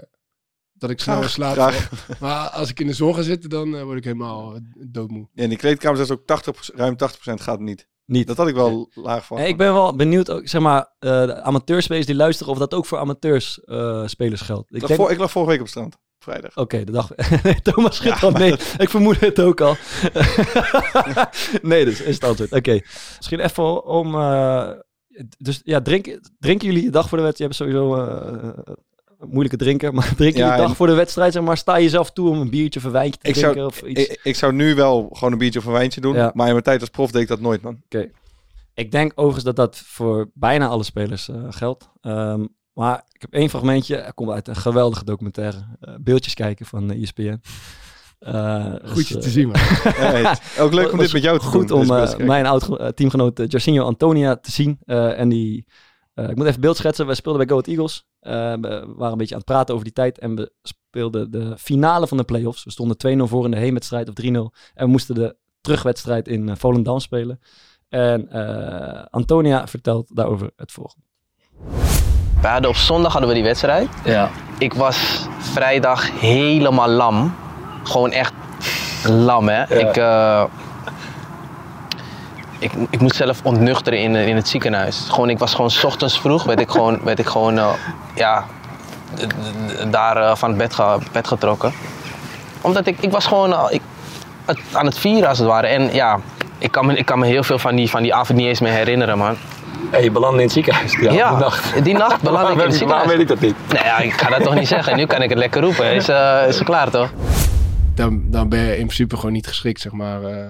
dat ik snel slaap. Maar als ik in de zon ga zitten, dan eh, word ik helemaal doodmoe. Ja, in die kleedkamer is ook 80, ruim 80% gaat niet. Niet. Dat had ik wel laag van. Nee, ik ben wel benieuwd, ook, zeg maar, eh de amateurspelers die luisteren, of dat ook voor amateurspelers spelers geldt. ik, Ik lag denk, voor, ik lag vorige week op het strand. Vrijdag. Oké, de dag. Thomas schudt al nee. Ik vermoedde het ook al. nee, dus is het antwoord. Oké. Misschien even om. Dus ja, drink, drinken jullie de dag voor de wedstrijd? Je hebt sowieso een moeilijke drinker. Maar drinken Ja, jullie de dag voor de wedstrijd? Zeg maar, sta je zelf toe om een biertje of een wijntje te Ik drinken? zou, of iets? ik, ik zou nu wel gewoon een biertje of een wijntje doen. Ja. Maar in mijn tijd als prof deed ik dat nooit, man. Ik denk overigens dat dat voor bijna alle spelers eh, geldt. Ehm, maar ik heb één fragmentje. Er komt uit een geweldige documentaire. beeldjes kijken van ESPN. Eh, dus, Goed je eh, te zien, man. Ja, ook leuk om dit met jou te goed doen. om Dit is eh, mijn oud eh, teamgenoot uh, Antonia te zien. Eh, en die, eh, ik moet even beeld schetsen. Wij speelden bij Go Ahead Eagles. Eh, we waren een beetje aan het praten over die tijd. En we speelden de finale van de playoffs. We stonden 2-0 voor in de heenwedstrijd of 3-0. En we moesten de terugwedstrijd in uh, Volendam spelen. En uh, Antonia vertelt daarover het volgende. We hadden op zondag hadden we die wedstrijd. Ja. Ik was vrijdag helemaal lam. Gewoon echt lam, hè. Ik, uh, ik, ik moest zelf ontnuchteren in, in het ziekenhuis. Gewoon, ik was gewoon s ochtends vroeg, werd ik gewoon, werd ik gewoon uh, ja, daar uh, van het bed, ge, bed getrokken. Omdat ik, ik was gewoon ik, het, aan het vieren als het ware. En ja, ik kan me, ik kan me heel veel van die, van die avond niet eens meer herinneren, man. Hey, je belandde in het ziekenhuis. Ja, ja die nacht, die nacht belandde ik in het ziekenhuis. Waarom weet ik dat niet? Nee, ja, ik ga dat toch niet zeggen. Nu kan ik het lekker roepen. Is, uh, is het klaar toch? Dan, dan ben je in principe gewoon niet geschikt, zeg maar. Uh,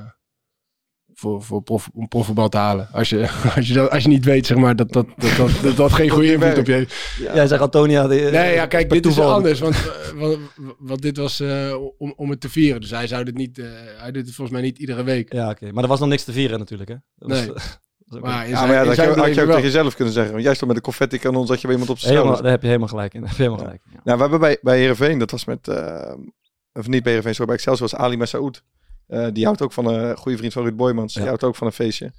voor, voor prof, om profvoetbal te halen. Als je, als, je dat, als je niet weet, zeg maar, dat dat, dat, dat, dat, dat geen goede invloed op je heeft. Jij zegt Antonia. de- Nee, ja, kijk, dit is anders. Want, eh, want, want dit was eh, om, om het te vieren. Dus hij zou dit niet... eh, hij doet het volgens mij niet iedere week. Ja, oké. Maar er was nog niks te vieren natuurlijk, hè? Dat was- Nee. was Maar Ja, zijn- maar ja, dat had je, had je beleving ook wel. tegen jezelf kunnen zeggen. Want jij stond met de confetti kanon, zat je bij iemand op zijn helemaal, daar heb je helemaal gelijk in. Daar heb je helemaal gelijk. Ja. Nou, we hebben bij, bij Heerenveen, dat was met, eh, of niet Heerenveen, sorry, bij Excelsior was Ali Messaoud. Eh die houdt ook van een goede vriend van Ruud Boymans. Die houdt ook van een feestje.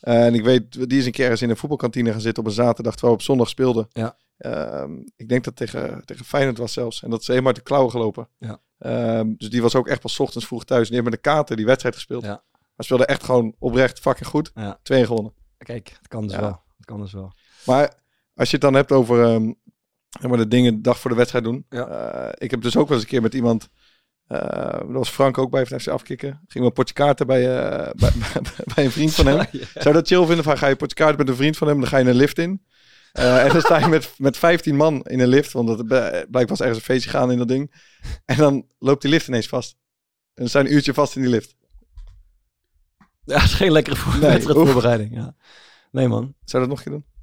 Eh, en ik weet, die is een keer eens in een voetbalkantine gaan zitten op een zaterdag, terwijl we op zondag speelden. Ja. Ehm, ik denk dat tegen, tegen Feyenoord was zelfs. En dat is helemaal uit de klauwen gelopen. Ja. Ehm, dus die was ook echt pas ochtends vroeg thuis. Die heeft met de kaarten die wedstrijd gespeeld. Ja. Maar speelde echt gewoon oprecht fucking goed. Ja. Twee gewonnen. Kijk, het kan dus Ja. wel. Het kan dus wel. Maar als je het dan hebt over zeg maar de dingen de dag voor de wedstrijd doen. Ja. Eh, ik heb dus ook wel eens een keer met iemand. Eh dat was Frank ook bij FC afkicken. Gingen we een potje kaarten bij, eh, bij, bij een vriend van hem. Zou je dat chill vinden? Van, ga je potje kaarten met een vriend van hem, dan ga je een lift in. Eh, en dan sta je met, met 15 man in een lift. Want het blijkbaar was ergens een feestje gaan in dat ding. En dan loopt die lift ineens vast. En dan je een uurtje vast in die lift. Ja, het is geen lekkere voor Nee, wedstrijdvoorbereiding. Ja. Nee, man. Zou je dat nog een keer doen?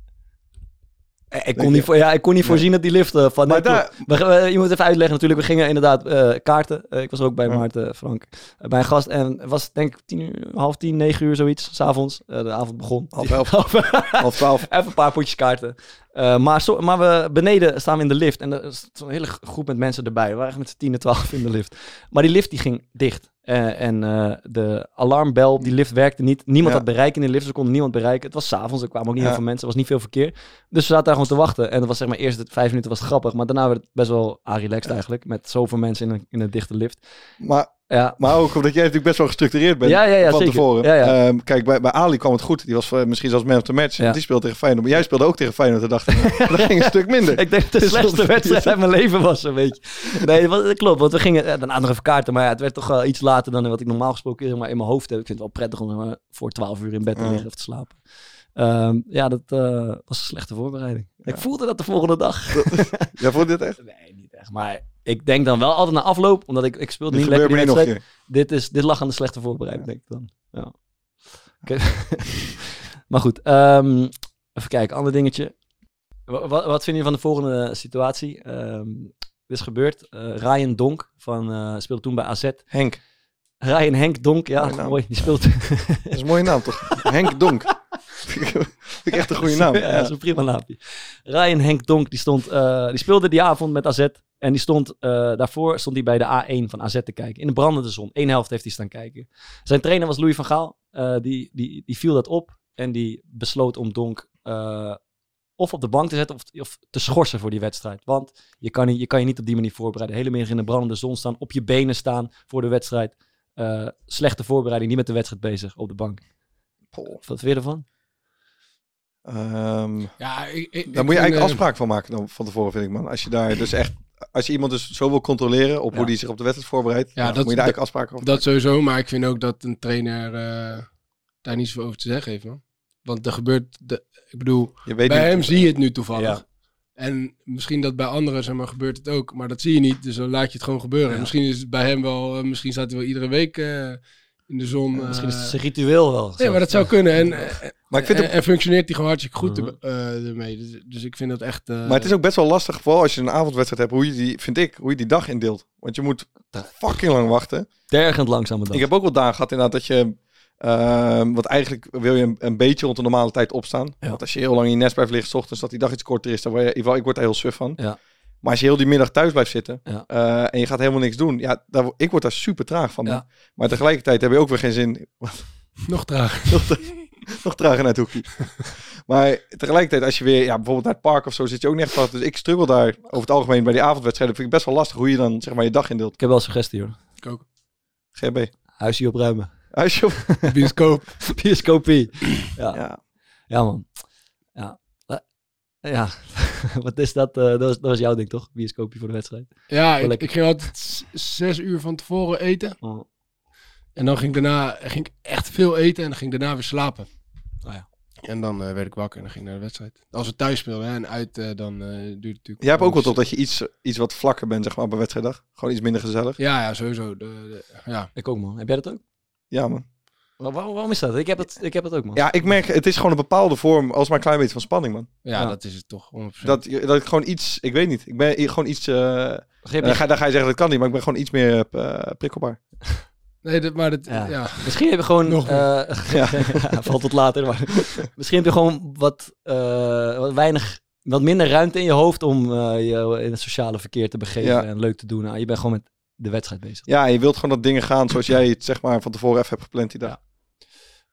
Eh, Ik kon niet, voor, ja, ik kon niet voorzien dat die lift eh, van... Maar nee, daar- we, we- je moet even uitleggen natuurlijk. We gingen inderdaad eh, kaarten. Eh, ik was ook bij. Maarten Frank. eh, bij een gast. En het was denk ik tien uur, half tien, negen uur zoiets. S'avonds. avonds de avond begon. Half elf. Half twaalf. Even een paar potjes kaarten. Eh, maar, zo, maar we beneden staan we in de lift. En er is zo'n hele groep met mensen erbij. We waren echt met z'n tien en twaalf in de lift. Maar die lift die ging dicht. Eh, en eh, de alarmbel op die lift werkte niet. Niemand Ja. had bereik in de lift. Ze konden niemand bereiken. Het was s'avonds. Er kwamen ook niet Ja. heel veel mensen. Er was niet veel verkeer. Dus we zaten daar gewoon te wachten. En dat was zeg maar eerst vijf minuten was grappig. Maar daarna werd het best wel relaxed eigenlijk. Met zoveel mensen in een, in een dichte lift. Maar, Ja. maar ook omdat jij natuurlijk best wel gestructureerd bent Ja, ja, ja, van zeker. tevoren. Ja, ja. Ehm, kijk, bij, bij Ali kwam het goed. Die was eh, misschien zelfs man of the match. Ja. Die speelde tegen Feyenoord. Maar jij speelde ook tegen Feyenoord de dag erna. Dat ging een stuk minder. Ik denk dat het de Dus slechtste wedstrijd uit mijn leven was, een beetje. Nee, dat, klopt. Want we gingen ja, daarna nog even kaarten. Maar ja, het werd toch wel iets later dan wat ik normaal gesproken zeg maar, in mijn hoofd heb. Ik vind het wel prettig om voor 12 uur in bed te liggen of te slapen. Ehm, ja, dat eh, was een slechte voorbereiding. Ik voelde dat de volgende dag. Jij vond dit echt? Nee, niet echt. Maar ik denk dan wel altijd na afloop, omdat ik, ik speelde niet lekker die wedstrijd. Dit, is, dit lag aan de slechte voorbereiding, denk ik dan. Ja. Maar goed, ehm, even kijken, ander dingetje. Wa- wa- wat vind je van de volgende situatie? Ehm dit is gebeurd. Eh, Ryan Donk van, eh, speelde toen bij AZ. Henk. Ryan Henk Donk, ja, naam. mooi. Die speelt. Dat is een mooie naam toch? Henk Donk. Vind ik echt een goede naam. Ja, dat is een prima naampje. Ryan Henk Donk, die, stond, eh, die speelde die avond met AZ. En die stond, eh, daarvoor stond hij bij de A1 van AZ te kijken. In de brandende zon. Eén helft heeft hij staan kijken. Zijn trainer was Louis van Gaal. Eh, die, die, die viel dat op. En die besloot om Donk eh, of op de bank te zetten of, of te schorsen voor die wedstrijd. Want je kan, niet, je kan je niet op die manier voorbereiden. Hele middag in de brandende zon staan. Op je benen staan voor de wedstrijd. Eh, slechte voorbereiding. Niet met de wedstrijd bezig op de bank. Wat vind je ervan? Ehm, Ja, ik, ik, daar ik moet je eigenlijk afspraak van maken dan van tevoren, vind ik man. Als je daar dus echt, als je iemand dus zo wil controleren op hoe die zich op de wedstrijd voorbereidt, Ja, dat- moet je daar eigenlijk afspraken over Dat sowieso, maar ik vind ook dat een trainer eh, daar niet zoveel over te zeggen heeft, man. Want er gebeurt, de, ik bedoel, Je weet bij niet- hem zie je het nu toevallig. Ja. En misschien dat bij anderen, zeg maar, gebeurt het ook, maar dat zie je niet, dus dan laat je het gewoon gebeuren. Misschien is het bij hem wel, eh, misschien staat hij wel iedere week eh, in de zon. Ja, misschien is eh, het zijn ritueel wel. Nee, maar dat zou kunnen. En, eh, Maar ik vind en, het- en functioneert hij gewoon hartstikke goed Mhm. er- eh, ermee. Dus, dus ik vind dat echt... eh, Maar het is ook best wel lastig, vooral als je een avondwedstrijd hebt, hoe je die, vind ik, hoe je die dag indeelt. Want je moet fucking lang wachten. Tergend langzame dag. Ik heb ook wel dagen gehad inderdaad dat je, ehm want eigenlijk wil je een, een beetje rond de normale tijd opstaan. Ja. Want als je heel lang in je nest blijft liggen, 's ochtends, dat die dag iets korter is, dan word je, in ieder geval, ik word daar heel suf van. Ja. Maar als je heel die middag thuis blijft zitten Ja. eh, en je gaat helemaal niks doen, ja, daar, ik word daar super traag van. Ja. Maar tegelijkertijd heb je ook weer geen zin. Nog traag. nog, tra- nog trager naar het hoekje. maar tegelijkertijd, als je weer ja, bijvoorbeeld naar het park of zo, zit je ook niet echt vast. Dus ik struggle daar over het algemeen bij die avondwedstrijden. Vind ik best wel lastig hoe je dan zeg maar je dag indeelt. Ik heb wel een suggestie hoor. Ik ook. GB. Huisje opruimen. Huisje op. Bioscoop. Bioscopie. Ja. Ja. ja. man. Ja. Wat is dat? eh, dat, was, dat was jouw ding toch? Bioscopie voor de wedstrijd. Ja, ik, ging altijd zes uur van tevoren eten. Oh. En dan ging ik daarna ging ik echt veel eten en dan ging ik daarna weer slapen. Oh ja. En dan eh, werd ik wakker en dan ging ik naar de wedstrijd. Als we thuis speelden hè, en uit, eh, dan eh, duurt het natuurlijk... Jij hebt ook wel tot dat je iets, iets wat vlakker bent, zeg maar, bij wedstrijddag. Gewoon iets minder gezellig. Ja, ja, sowieso. De, de- ja. Ik ook man. Heb jij dat ook? Ja, man. Waar- Waarom, waarom is dat? Ik heb het, ik heb het ook, man. Ja, ik merk, het is gewoon een bepaalde vorm, als maar een klein beetje van spanning, man. Ja, Ja. dat is het toch. 100%. Dat, dat ik gewoon iets, ik weet niet, ik ben i- gewoon iets, eh Begrijp dan, je? ga, dan ga je zeggen dat kan niet, maar ik ben gewoon iets meer eh, prikkelbaar. Nee, dat, maar dat, Ja. ja. Misschien heb je gewoon... Nog eh, ja. valt tot later. Maar misschien heb je gewoon wat, eh, wat weinig... Wat minder ruimte in je hoofd om eh, je in het sociale verkeer te begeven Ja. en leuk te doen. Nou, je bent gewoon met de wedstrijd bezig. Ja, je wilt gewoon dat dingen gaan zoals jij het zeg maar van tevoren even hebt gepland die dag.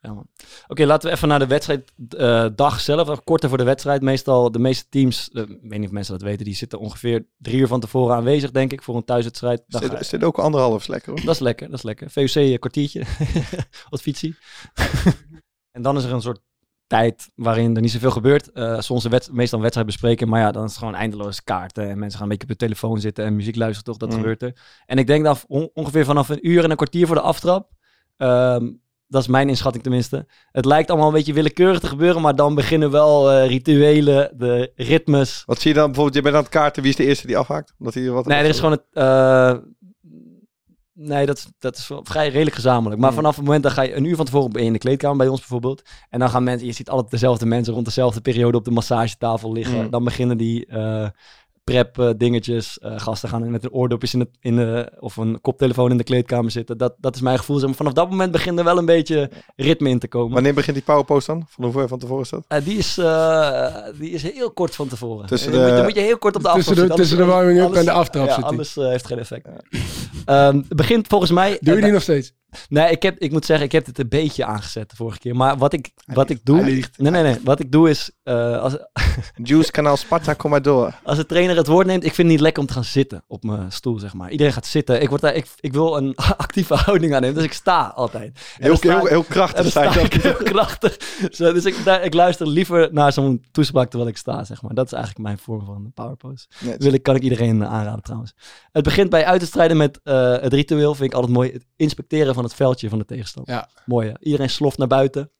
Ja, man. Oké, laten we even naar de wedstrijddag zelf. Even Korter voor de wedstrijd. Meestal de meeste teams, eh, ik weet niet of mensen dat weten, die zitten ongeveer drie uur van tevoren aanwezig, denk ik, voor een thuiswedstrijd. Dan Zit, ook anderhalf is lekker hoor. Dat is lekker, dat is lekker. VUC een kwartiertje, wat fietsie. en dan is er een soort tijd waarin er niet zoveel gebeurt. Eh soms wed- meestal wedstrijd bespreken, maar ja, dan is het gewoon eindeloos kaarten. En mensen gaan een beetje op de telefoon zitten en muziek luisteren, toch, dat Mm. gebeurt er. En ik denk dat on- ongeveer vanaf een uur en een kwartier voor de aftrap, ehm, dat is mijn inschatting tenminste. Het lijkt allemaal een beetje willekeurig te gebeuren, maar dan beginnen wel eh, rituelen, de ritmes. Wat zie je dan bijvoorbeeld, je bent aan het kaarten, wie is de eerste die afhaakt? Omdat hij wat Nee, er is gewoon het. eh, nee, dat, is- dat is vrij redelijk gezamenlijk. Maar vanaf het moment dat ga je een uur van tevoren in de kleedkamer bij ons bijvoorbeeld. En dan gaan mensen, je ziet altijd dezelfde mensen rond dezelfde periode op de massagetafel liggen. Dan beginnen die eh, prep eh, dingetjes. Eh, gasten gaan met een oordopjes in de, in de, of een koptelefoon in de kleedkamer zitten. Dat, dat is mijn gevoel. Zeg maar, vanaf dat moment begint er wel een beetje ritme in te komen. Wanneer begint die powerpost dan? Van hoeveel van tevoren is dat? Eh, die, is, eh, die is heel kort van tevoren. Tussen dan moet je- de- dan moet je heel kort op de aftrap zitten, tussen de anders- warming-up en de aftrap Ja, zit die. anders heeft het geen effect. Ehm, het begint volgens mij... Doe je die nog steeds? Nee, ik, heb, ik moet zeggen, ik heb het een beetje aangezet de vorige keer. Maar wat ik, wat ik doe... liegt. Nee, nee, nee. Wat ik doe is... eh, als, Juice kanaal Sparta, kom maar door. als de trainer het woord neemt, ik vind het niet lekker om te gaan zitten op mijn stoel, zeg maar. Iedereen gaat zitten. Ik, word daar, ik, ik wil een actieve houding aan nemen, dus ik sta altijd. En Heel, sta heel, krachtig sta ik heel krachtig. Zo, dus ik, daar, ik luister liever naar zo'n toespraak terwijl ik sta, zeg maar. Dat is eigenlijk mijn vorm van power pose. Net. Wil ik, kan ik iedereen aanraden trouwens. Het begint bij uitstrijden met eh, het ritueel, vind ik altijd mooi. Het inspecteren van het veldje van de tegenstander. Ja. Mooi hè? Iedereen sloft naar buiten.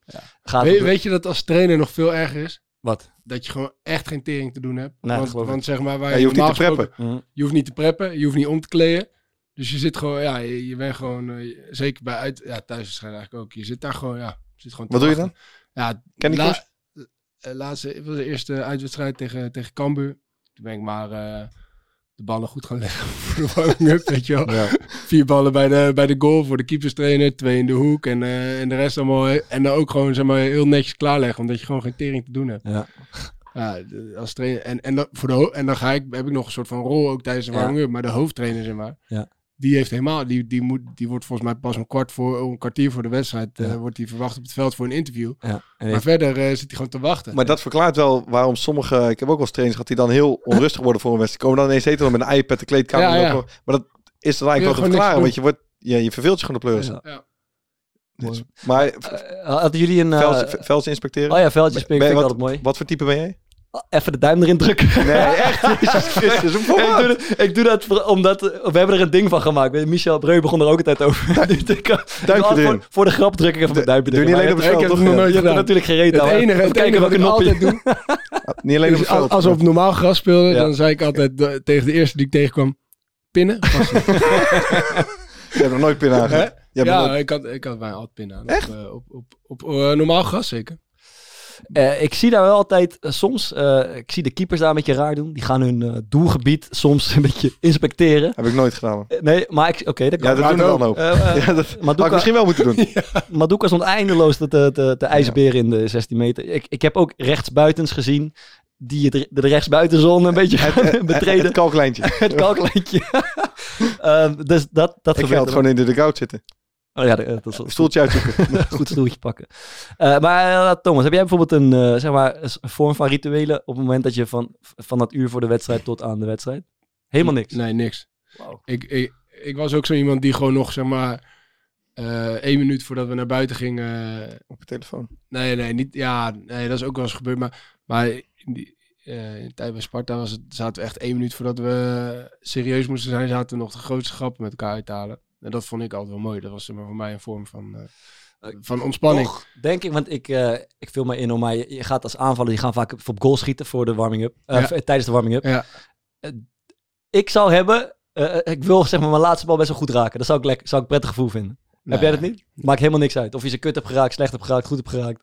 Gaat Weet, je dat als trainer nog veel erger is? Wat? Dat je gewoon echt geen tering te doen hebt. Nee, want, geloof ik. want zeg maar, waar Ja, je hoeft niet te preppen. gesproken- Mhm. Je hoeft niet te preppen, je hoeft niet om te kleden. Dus je zit gewoon, ja, je, je bent gewoon, eh, zeker bij uit, ja, thuis waarschijnlijk eigenlijk ook. Je zit daar gewoon, ja, zit gewoon te Wat doe je wachten. Ja, Candy la- eh, laatste, het was de eerste uitwedstrijd tegen, tegen Cambuur. Toen ben ik maar eh, de ballen goed gaan leggen voor de warming-up, weet je wel. Ja. Vier ballen bij de, bij de goal voor de keeperstrainer, twee in de hoek en, eh, en de rest allemaal. En dan ook gewoon zeg maar, heel netjes klaarleggen, omdat je gewoon geen tering te doen hebt. Ja. Ja, als trainer. En, en, dan, voor de, en dan ga ik, heb ik nog een soort van rol ook tijdens de Ja. warming-up. Maar de hoofdtrainer, zeg maar, Ja. Die heeft helemaal, die, die, moet, die wordt volgens mij pas een kwart voor, een kwartier voor de wedstrijd, eh, wordt hij verwacht op het veld voor een interview. Ja. En Maar heeft- verder eh, zit hij gewoon te wachten. Maar dat verklaart wel waarom sommige, ik heb ook wel eens trainers gehad die dan heel onrustig worden voor een wedstrijd. Komen dan ineens eten met een iPad de kleedkamer Ja, ja. lopen. Maar dat is dan eigenlijk wel te verklaren, want je, wordt, ja, je verveelt je gewoon de pleuris. Ja. Ja. Dus- maar Eh, hadden jullie een... eh, velds, velds inspecteren? oh ja, veldjes ben ik altijd mooi. Wat voor type ben jij? Even de duim erin drukken. Nee, echt? Jezus Christus, ik, doe dat, ik doe dat voor- omdat eh, we hebben er een ding van gemaakt. Michel Breu begon er ook altijd over. Ik Duimpje voor, erin. voor de grap druk ik even mijn duimpje doe je erin. niet alleen op het je veld, toch? Ja. er natuurlijk gereden. Het enige, het enige wat ik altijd doe, Niet alleen op het als, veld. als we op normaal gras speelden, Ja. dan zei ik altijd tegen de eerste die ik tegenkwam, pinnen. Je hebt nog nooit pin Hè? aangegeven. Je hebt nog ja, nooit- ik had, ik had bijna altijd pinnen aan. Echt? Op, eh, op, op, op, eh, normaal gras zeker. Eh, ik zie daar wel altijd eh, soms, eh, ik zie de keepers daar een beetje raar doen. Die gaan hun eh, doelgebied soms een beetje inspecteren. Heb ik nooit gedaan. nee, maar ik, oké, dat Ja, kan. dat doen we. Eh, eh, Ja, dat had ik Maduka, misschien wel moeten doen. Maduka stond eindeloos te, te, te, te ijsberen in de 16 meter. Ik, ik heb ook rechtsbuitens gezien die het, de rechtsbuitenzone een beetje gaan betreden. Het kalklijntje. Het kalklijntje. Ehm, dus dat, dat Ik ga gebeurt het gewoon in de dugout zitten. Oh ja, dat is Een stoeltje uitzoeken. goed stoeltje pakken. Eh, maar eh, Thomas, heb jij bijvoorbeeld een, eh, zeg maar, een vorm van rituelen op het moment dat je van, van dat uur voor de wedstrijd tot aan de wedstrijd? Helemaal niks. Nee, niks. Ik, ik, ik was ook zo iemand die gewoon nog, zeg maar, eh één minuut voordat we naar buiten gingen... Op je telefoon. Nee, nee, niet, ja, nee, dat is ook wel eens gebeurd. Maar, maar in, die, eh, in de tijd bij Sparta was het, zaten we echt één minuut voordat we serieus moesten zijn, zaten we nog de grootste grappen met elkaar uit te halen. En dat vond ik altijd wel mooi. Dat was voor mij een vorm van, eh, van ontspanning. Denk ik, want ik, eh, ik vul me in om, maar je, je gaat als aanvaller, die gaan vaak op goal schieten voor de warming-up. eh, Ja. tijdens de warming-up. Ja. Ik zou hebben, eh, ik wil zeg maar mijn laatste bal best wel goed raken. Dat zou ik, lekker, zou ik een prettig gevoel vinden. Heb jij dat niet? Maakt helemaal niks uit. Of je ze kut hebt geraakt, slecht hebt geraakt, goed hebt geraakt.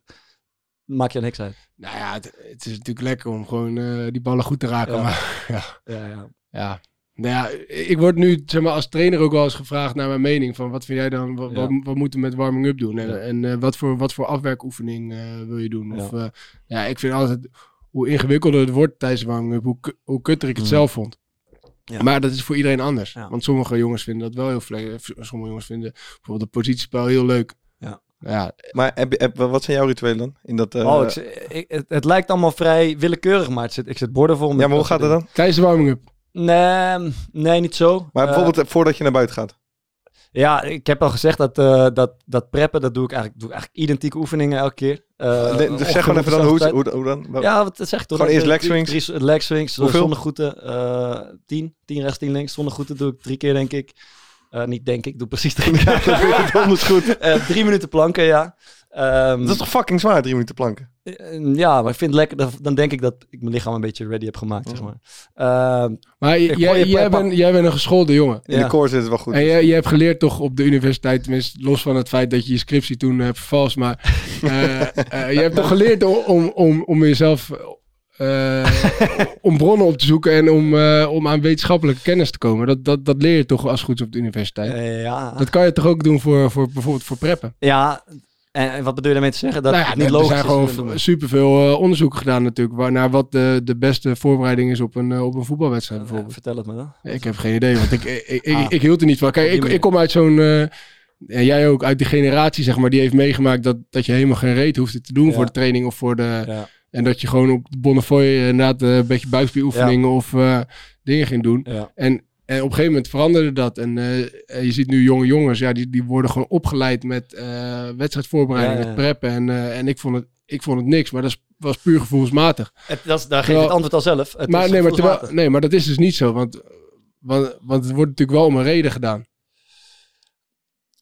Maakt je niks uit. Nou ja, het, het is natuurlijk lekker om gewoon eh, die ballen goed te raken. Ja. Maar ja, Ja, ja. ja. Nou ja, ik word nu zeg maar, als trainer ook wel eens gevraagd naar mijn mening. Van wat vind jij dan, wat, Ja. wat, wat moeten we met warming-up doen? En, Ja. en eh, wat, voor, wat voor afwerkoefening eh, wil je doen? Ja. Of, eh, ja, ik vind altijd, hoe ingewikkelder het wordt tijdens de warming-up, hoe, hoe kutter ik het Mm. zelf vond. Ja. Maar dat is voor iedereen anders. Ja. Want sommige jongens vinden dat wel heel fle- Sommige jongens vinden bijvoorbeeld het positiespel heel leuk. Ja. Ja, Maar heb, heb- wat zijn jouw rituelen dan? In dat, eh, oh, ik, het, het lijkt allemaal vrij willekeurig, maar het zit, ik zet borden vol. met ja, maar hoe gaat het dan? tijdens de warming-up. Nee, nee, niet zo. Maar Eh, bijvoorbeeld eh, voordat je naar buiten gaat. Ja, ik heb al gezegd dat, eh, dat, dat preppen, dat doe ik eigenlijk, doe ik eigenlijk identieke oefeningen elke keer. Nee, dus zeg gewoon even dan hoe, hoe, hoe dan? Ja, wat zeg ik toch? Gewoon eerst leg swings? drie leg swings, zonder groeten. tien, tien rechts, tien links. Zonder groeten doe ik drie keer, denk ik. Niet denk ik, doe precies drie keer. Donders goed. Eh, drie minuten planken, ja. Ehm, Dat is toch fucking zwaar, drie minuten planken? Eh, ja, maar ik vind het lekker. dan- denk ik dat ik mijn lichaam een beetje ready heb gemaakt, zeg maar. Ehm, Maar jij, jij, bent, jij bent een geschoolde jongen. In Ja. de core zit het wel goed. En jij, jij hebt geleerd toch op de universiteit, tenminste los van het feit dat je je scriptie toen hebt vervalst, maar eh, eh, je hebt toch geleerd om, om, om, jezelf, eh, om bronnen op te zoeken en om, eh, om aan wetenschappelijke kennis te komen. Dat, dat, dat leer je toch als goed op de universiteit. eh, ja. Dat kan je toch ook doen voor, voor bijvoorbeeld voor preppen? ja, en, wat bedoel je daarmee te zeggen? Dat nou ja, het niet er logisch zijn is gewoon superveel uh, onderzoeken gedaan natuurlijk, waar, naar wat de, de beste voorbereiding is op een, eh, op een voetbalwedstrijd bijvoorbeeld. vertel het me dan. Ik heb geen idee, want ik, ik, ik, Ah. ik hield er niet van. Kijk, ik, ik kom uit zo'n... eh, en jij ook uit die generatie, zeg maar, die heeft meegemaakt dat, dat je helemaal geen reet hoefde te doen Ja. voor de training of voor de... Ja. En dat je gewoon op de Bonnefoy inderdaad een beetje buikspieroefeningen of dingen ging doen. Ja. En, en op een gegeven moment veranderde dat. En eh, en je ziet nu jonge jongens, ja, die, die worden gewoon opgeleid met eh, wedstrijdvoorbereiding, Ja, ja. met preppen. En, eh, en ik, vond het, ik vond het niks, maar dat is- was puur gevoelsmatig. Het, dat is, daar geef je Terwijl- het antwoord al zelf. Het maar, nee, maar terwijl, nee, maar dat is dus niet zo, want, want, want het wordt natuurlijk wel om een reden gedaan.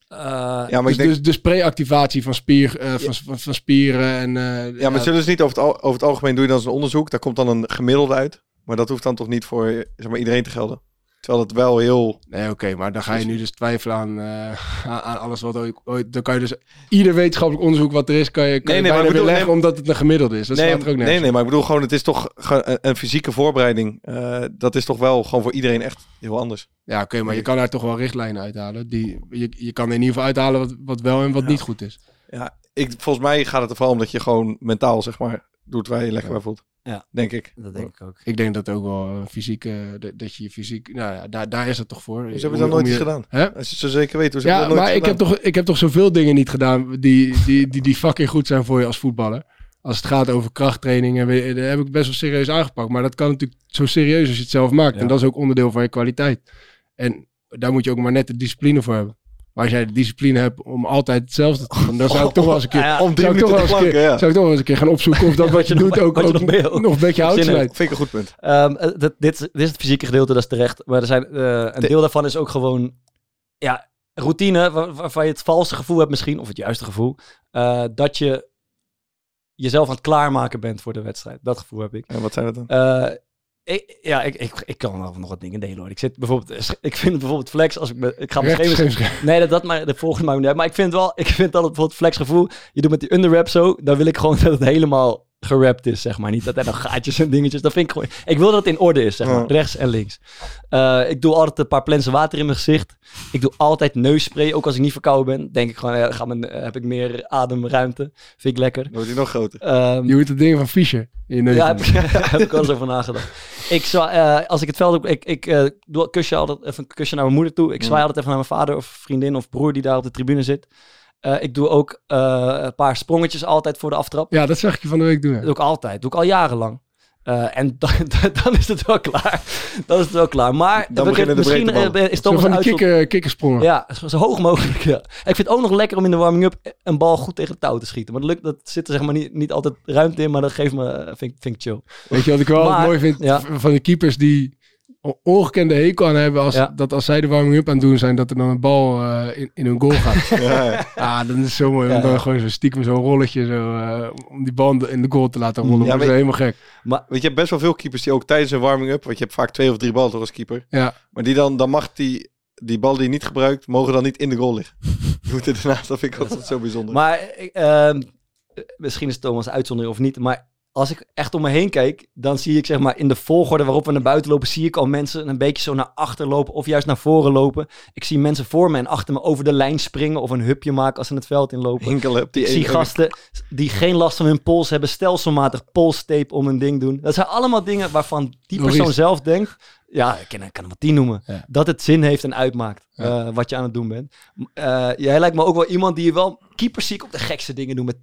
Eh, Ja, maar dus, ik denk... dus, dus pre-activatie van, spier, eh, van, van, van spieren en... eh, Ja, maar zullen ze niet over het, al- over het algemeen doe je dan zo'n onderzoek, daar komt dan een gemiddelde uit. Maar dat hoeft dan toch niet voor zeg maar, iedereen te gelden. Terwijl het wel heel... Nee, oké, maar dan ga je nu dus twijfelen aan, eh, aan, alles wat ooit, ooit... Dan kan je dus... Ieder wetenschappelijk onderzoek wat er is, kan je, kan Nee, je nee, bijna bedoel- nee- omdat het een gemiddelde is. Dat nee, staat er ook nee, nee, maar ik bedoel gewoon, het is toch een, een fysieke voorbereiding. eh, dat is toch wel gewoon voor iedereen echt heel anders. Ja, oké, maar je kan daar toch wel richtlijnen uithalen. Die, je, je kan in ieder geval uithalen wat, wat wel en wat Ja. niet goed is. Ja, ik, volgens mij gaat het er vooral om dat je gewoon mentaal, zeg maar, doet waar je bij voelt. Ja. Denk ik. Dat denk ik ook. Ik denk dat ook wel fysiek... eh, dat, dat je je fysiek... Nou ja, daar, daar is het toch voor. Dus hebben dan nooit iets gedaan? Hè? Als je het zo zeker weet, hoe ze Ja, dat nooit maar ik gedaan? heb, toch, ik heb toch zoveel dingen niet gedaan die, die, die, die fucking goed zijn voor je als voetballer. Als het gaat over krachttraining, en we- dat heb ik best wel serieus aangepakt. Maar dat kan natuurlijk zo serieus als je het zelf maakt. Ja. En dat is ook onderdeel van je kwaliteit. En daar moet je ook maar net de discipline voor hebben. Maar als jij de discipline hebt om altijd hetzelfde te doen, dan zou ik toch wel eens een keer, Ja, ja, om drie zou ik toch wel minuten eens een keer, ja. zou ik toch wel eens een keer gaan opzoeken of dat wat je doet ook, wat je ook nog een beetje snijdt. Vind ik een goed punt. Ehm, eh, dit, dit, is- dit is het fysieke gedeelte, dat is terecht. Maar er zijn, eh, een De- deel daarvan is ook gewoon ja, routine, waar- waarvan je het valse gevoel hebt misschien, of het juiste gevoel, eh, dat je jezelf aan het klaarmaken bent voor de wedstrijd. Dat gevoel heb ik. En wat zijn dat dan? Eh, ik, ja, ik, ik, ik kan wel nog wat dingen delen hoor. Ik, zit bijvoorbeeld, ik vind bijvoorbeeld flex, als ik, me, ik ga scheef, Nee, dat, dat maar de volgende niet uit. Maar ik vind wel, ik vind altijd bijvoorbeeld flex gevoel. Je doet met die underrap zo, dan wil ik gewoon dat het helemaal gerapt is, zeg maar. Niet dat er nog gaatjes en dingetjes. Dat vind ik gewoon. Ik wil dat het in orde is, zeg maar. Ja. Rechts en links. Eh, ik doe altijd een paar plensen water in mijn gezicht. Ik doe altijd neusspray, ook als ik niet verkouden ben. Denk ik gewoon, ja, ga mijn, eh, heb ik meer ademruimte. Vind ik lekker. Dan wordt hij nog groter. Ehm, Je hoort het ding van Fischer in je neus. ja, heb, heb ik wel eens over nagedacht. Ik zou, eh, als ik het veld op, ik, ik eh, doe een kusje altijd even een kusje naar mijn moeder toe. Ik zwaai altijd even naar mijn vader of vriendin of broer die daar op de tribune zit. Eh, ik doe ook eh, een paar sprongetjes altijd voor de aftrap. ja, dat zag ik je van de week doen. Dat doe ik altijd. doe ik al jarenlang. Eh, en dan, dan is het wel klaar. Dan is het wel klaar. Maar Dan we- beginnen de misschien is Zo Thomas van die uitzond- kikker, kikkersprongen. Ja, zo, zo hoog mogelijk. Ja. Ik vind het ook nog lekker om in de warming-up een bal goed tegen het touw te schieten. Maar dat, lukt, dat zit er zeg maar niet, niet altijd ruimte in, maar dat geeft me, vind, ik- vind ik chill. Weet je wat ik wel Maar- mooi vind ja. van de keepers die ongekende hekel aan hebben als, Ja. dat als zij de warming-up aan het doen zijn, dat er dan een bal eh, in, in hun goal gaat. Ja, ja. ah, dan is het zo mooi om Ja. dan gewoon zo stiekem zo'n rolletje zo, eh, om die bal in de goal te laten rollen. Ja, dat is helemaal gek. Maar Weet je, je hebt best wel veel keepers die ook tijdens een warming-up, want je hebt vaak twee of drie ballen toch als keeper. Ja, Maar die dan, dan mag die die bal die je niet gebruikt, mogen dan niet in de goal liggen. Je moet er daarnaast, dat vind ik altijd zo bijzonder. Maar ehm, eh, misschien is Thomas uitzondering of niet, maar als ik echt om me heen kijk, dan zie ik zeg maar in de volgorde waarop we naar buiten lopen, zie ik al mensen een beetje zo naar achter lopen of juist naar voren lopen. Ik zie mensen voor me en achter me over de lijn springen of een hupje maken als ze het veld inlopen. Hinkelen op die ik zie gasten die geen last van hun pols hebben, stelselmatig polstape om een ding doen. Dat zijn allemaal dingen waarvan die persoon zelf denkt, ja, ik kan, ik kan hem wat tien noemen, Ja. dat het zin heeft en uitmaakt Ja. eh, wat je aan het doen bent. Eh, jij lijkt me ook wel iemand die wel keeperziek op de gekste dingen doet met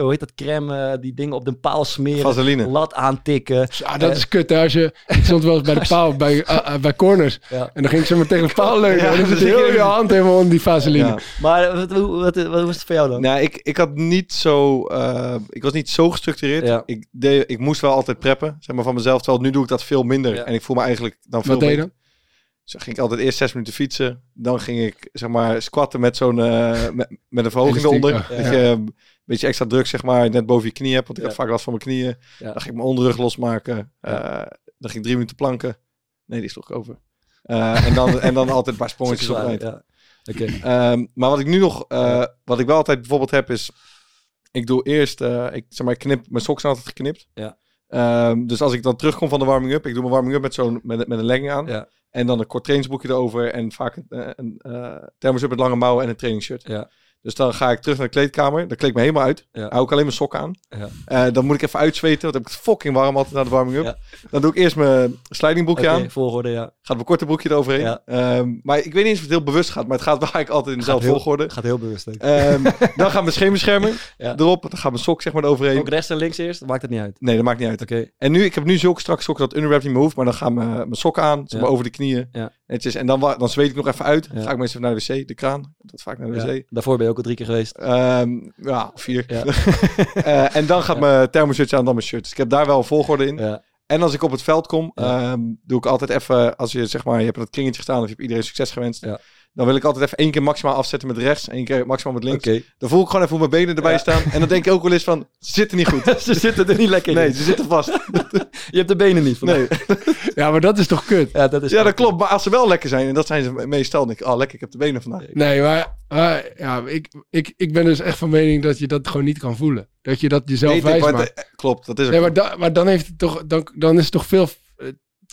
hoe heet dat crème, eh, die dingen op de paal smeren, Vaseline. lat aantikken. Ja, dat is kut. hè, Als je, ik stond wel eens bij de paal, bij, ah, ah, bij corners. Ja. En dan ging ik zo maar tegen de paal leunen. Ja, en dan zit heel je hand helemaal onder die vaseline. Ja. Maar wat, wat, wat, was het voor jou dan? Nou, ik, ik had niet zo. eh, ik was niet zo gestructureerd. Ja. Ik, deed, ik moest wel altijd preppen, zeg maar van mezelf. Terwijl nu doe ik dat veel minder. Ja. En ik voel me eigenlijk dan veel Wat deed dan? Dus ging ik altijd eerst zes minuten fietsen. Dan ging ik zeg maar squatten met zo'n eh, met, met een verhoging eronder. ja. Dat je beetje extra druk zeg maar net boven je knie hebt. Want ik Ja. heb vaak last van mijn knieën. Ja. Dan ging ik mijn onderrug losmaken. Ja. Eh, dan ging ik drie minuten planken. Nee, die sloeg ik over. Eh, en, dan, en dan altijd een paar sprongetjes op. Ja. Oké. Ehm, maar wat ik nu nog, eh, wat ik wel altijd bijvoorbeeld heb is, ik doe eerst, ik zeg maar, ik knip, mijn sokken zijn altijd geknipt. Ja. Ehm, dus als ik dan terugkom van de warming-up, ik doe mijn warming-up met zo'n, met, met een legging aan. Ja. En dan een kort trainingsboekje erover en vaak een, met lange mouwen en een trainingsshirt. Ja. Dus dan ga ik terug naar de kleedkamer, dan kleed ik me helemaal uit. Ja. Hou ik alleen mijn sokken aan. Ja. Eh, dan moet ik even uitzweten, want dan heb ik het fucking warm altijd na de warming-up. Ja. Dan doe ik eerst mijn slidingboekje Oké, aan. volgorde, ja. Gaat mijn korte broekje eroverheen. Ehm, maar ik weet niet eens of het heel bewust gaat, maar het gaat wel eigenlijk altijd in dezelfde volgorde. Gaat heel bewust. Ehm, dan gaat mijn Ja. erop. Dan gaat mijn sok zeg maar eroverheen. Ook rechts en links eerst, maakt het niet uit. Nee, dat maakt niet uit. Oké. En nu, ik heb nu zulke strakke sokken dat underwrap niet meer hoeft. Maar dan gaan mijn, mijn sokken aan, zeg maar over de knieën. Netjes. En dan, dan zweet ik nog even uit. Ga ik meestal naar de wc, de kraan. Dat vaak naar de wc. Daarvoor ben je ook al drie keer geweest. Ehm, ja, vier. Ja. Eh, en dan gaat mijn thermoshirtje aan, dan mijn shirt. Dus ik heb daar wel een volgorde in. Ja. En als ik op het veld kom, ehm, doe ik altijd even, als je zeg maar, je hebt het kringetje gestaan of je hebt iedereen succes gewenst. Ja. Dan wil ik altijd even één keer maximaal afzetten met rechts, één keer maximaal met links. Dan voel ik gewoon even hoe mijn benen erbij Ja. staan. En dan denk ik ook wel eens van, ze zitten niet goed. Ze zitten er niet lekker in. Nee, ze zitten vast. Je hebt de benen niet vandaag. Nee. Ja, maar dat is toch kut? Ja, dat is Ja, dat klopt. Maar als ze wel lekker zijn, en dat zijn ze meestal, dan denk ik, oh lekker, ik heb de benen vandaag. Nee, maar, maar ja, ik, ik, ik ben dus echt van mening dat je dat gewoon niet kan voelen. Dat je dat jezelf Nee, wijs maakt. de- klopt, dat is ook Nee, maar, da- maar dan, heeft het toch, dan, dan is het toch veel eh,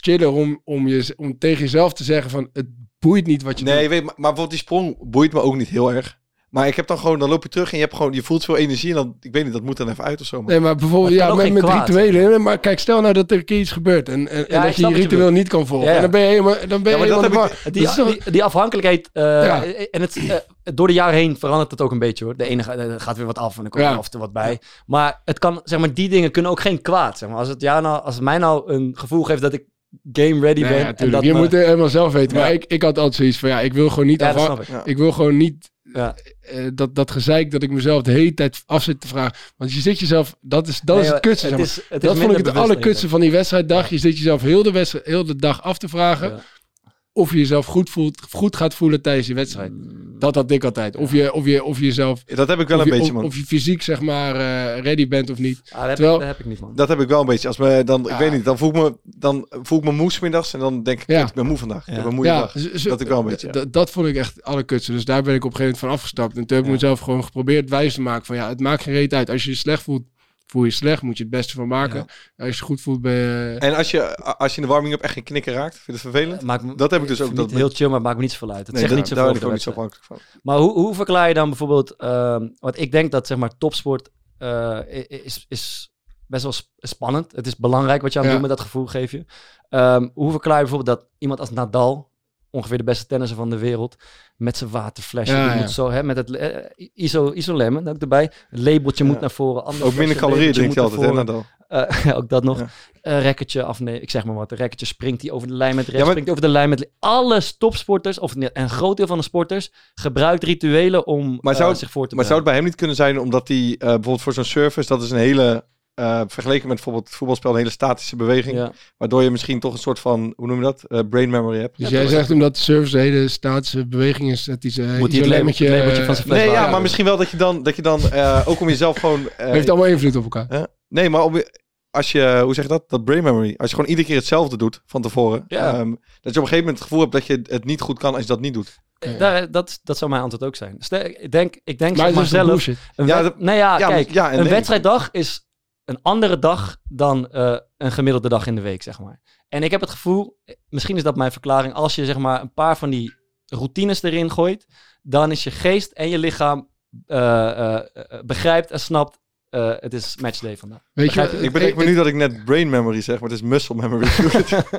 chiller om, om, je, om tegen jezelf te zeggen van het boeit niet wat je Nee, doet. weet, maar, maar bijvoorbeeld die sprong boeit me ook niet heel erg. Maar ik heb dan gewoon, dan loop je terug en je, hebt gewoon, je voelt veel energie. En dan, ik weet niet, dat moet dan even uit of zo. man. Nee, maar bijvoorbeeld Maar ja, met, geen met kwaad. rituelen. Maar kijk, stel nou dat er een keer iets gebeurt en, en, dat je ritueel niet kan volgen. Ja, ja. En dan ben je helemaal, dan ben je Ja, maar dat helemaal ik- war. Die, toch- die, die afhankelijkheid, eh, Ja. en het, eh, door de jaren heen verandert het ook een beetje hoor. De ene ga- eh, gaat weer wat af en dan komt Ja. er af en toe wat bij. Maar het kan, zeg maar, die dingen kunnen ook geen kwaad. Zeg maar. als, het jou nou, als het mij nou een gevoel geeft dat ik game ready Nee, ben. ja, en tuurlijk. dat je me- moet het helemaal zelf weten. Ja. Maar ik, ik had altijd zoiets van, ja, ik wil gewoon niet Ja, afha- snap ik. Ja. Ik wil gewoon niet Ja. eh, dat, dat gezeik dat ik mezelf de hele tijd af zit te vragen. Want je zit jezelf, dat is, dat Nee, is het kutste. zeg het maar. is- het is dat vond ik het allerkutste van die wedstrijddag. Je zit jezelf heel de, wedstrijd, heel de dag af te vragen. Ja. Of je jezelf goed, voelt, goed gaat voelen tijdens je wedstrijd. Dat had ik altijd. Of je, of je, of je zelf, Dat heb ik wel een je, beetje, of, man. of je fysiek zeg maar eh, ready bent of niet. Ah, dat, heb Terwijl- ik, dat heb ik niet man. Dat heb ik wel een beetje. Als me, dan, ik Ja. weet niet, dan voel ik me, dan voel ik me moe 's middags en dan denk ik, Ja. ik ben moe vandaag. Ik Ja. heb een moeie Ja, dag. z- zo- Dat ik wel een beetje, Dat vond ik echt het allerkutste. Dus daar ben ik op een gegeven moment van afgestapt. En toen heb ik Ja. mezelf gewoon geprobeerd wijs te maken van ja, het maakt geen reet uit. Als je je slecht voelt, voel je slecht. Moet je het beste van maken. Als je goed voelt, ben je... En als je, als je in de warming-up echt geen knikker raakt, vind je het vervelend? Me- Dat heb ik dus ook. Niet Dat heel chill, maar maakt me niet zoveel uit. Het nee, zegt daar- niet daar zoveel ben ik niet zo afhankelijk van. Maar hoe, hoe verklaar je dan bijvoorbeeld... ehm want ik denk dat zeg maar topsport eh, is, is best wel sp- spannend. Het is belangrijk wat je aan het Ja. doen met dat gevoel geef je. Ehm, hoe verklaar je bijvoorbeeld dat iemand als Nadal... ongeveer de beste tennisser van de wereld... met zijn waterflesje, Ja, die ja. moet zo... Hè, met het eh, iso, isolemmen, ook erbij. Het labeltje moet naar voren. Ook minder calorieën drinkt hij altijd, hè, Nadal? voren. Eh, ook dat nog. Ja. Eh, rekkertje af, nee, ik zeg maar wat. Een rekkertje springt hij over de lijn met rechts, maar- springt over de lijn met Alle topsporters, of een groot deel van de sporters, gebruikt rituelen om Maar eh, zou het- zich voor te Maar zou het bij hem niet kunnen zijn omdat hij eh, bijvoorbeeld voor zo'n service, dat is een hele, eh, vergeleken met bijvoorbeeld het voetbalspel, een hele statische beweging. Ja. Waardoor je misschien toch een soort van, hoe noem je dat, Eh, brain memory hebt. Dus jij zegt omdat de service een hele statische beweging is, dat hij ze Moet het labeltje van zijn fles Nee, ja, maar misschien wel dat je dan, dat je dan eh, ook om jezelf gewoon... eh, heeft allemaal invloed op elkaar. nee, maar om je, als je, hoe zeg je dat? Dat brain memory. Als je gewoon iedere keer hetzelfde doet van tevoren. Ja. ehm, dat je op een gegeven moment het gevoel hebt dat je het niet goed kan als je dat niet doet. Daar, dat, dat zou mijn antwoord ook zijn. Stel, ik denk, ik denk Maar zeg is zelf... Een Ja, wed- dat- nee, ja, ja, kijk. ja, een nee. wedstrijddag is een andere dag dan eh, een gemiddelde dag in de week, zeg maar. En ik heb het gevoel, misschien is dat mijn verklaring, als je zeg maar een paar van die routines erin gooit, dan is je geest en je lichaam eh, eh, begrijpt en snapt, eh, het is matchday vandaag. Weet je, Ik bedenk me nu dat ik net brain memory zeg, maar het is muscle memory.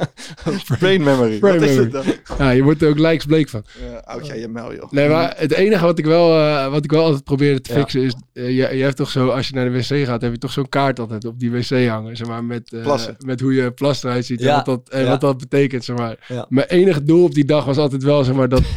brain memory. Brain Wat is memory. het dan? Ja, je wordt er ook lijksbleek van. Ja, oud jij je mel, joh. Nee, maar het enige wat ik wel, eh, wat ik wel altijd probeerde te Ja. fixen is... eh, je, je hebt toch zo, als je naar de wc gaat, heb je toch zo'n kaart altijd op die wc hangen. Zeg maar, met, eh, Plassen. met hoe je plas eruit ziet en, Ja. wat, dat, en Ja. wat dat betekent. Zeg maar. Ja. Mijn enige doel op die dag was altijd wel, zeg maar, dat...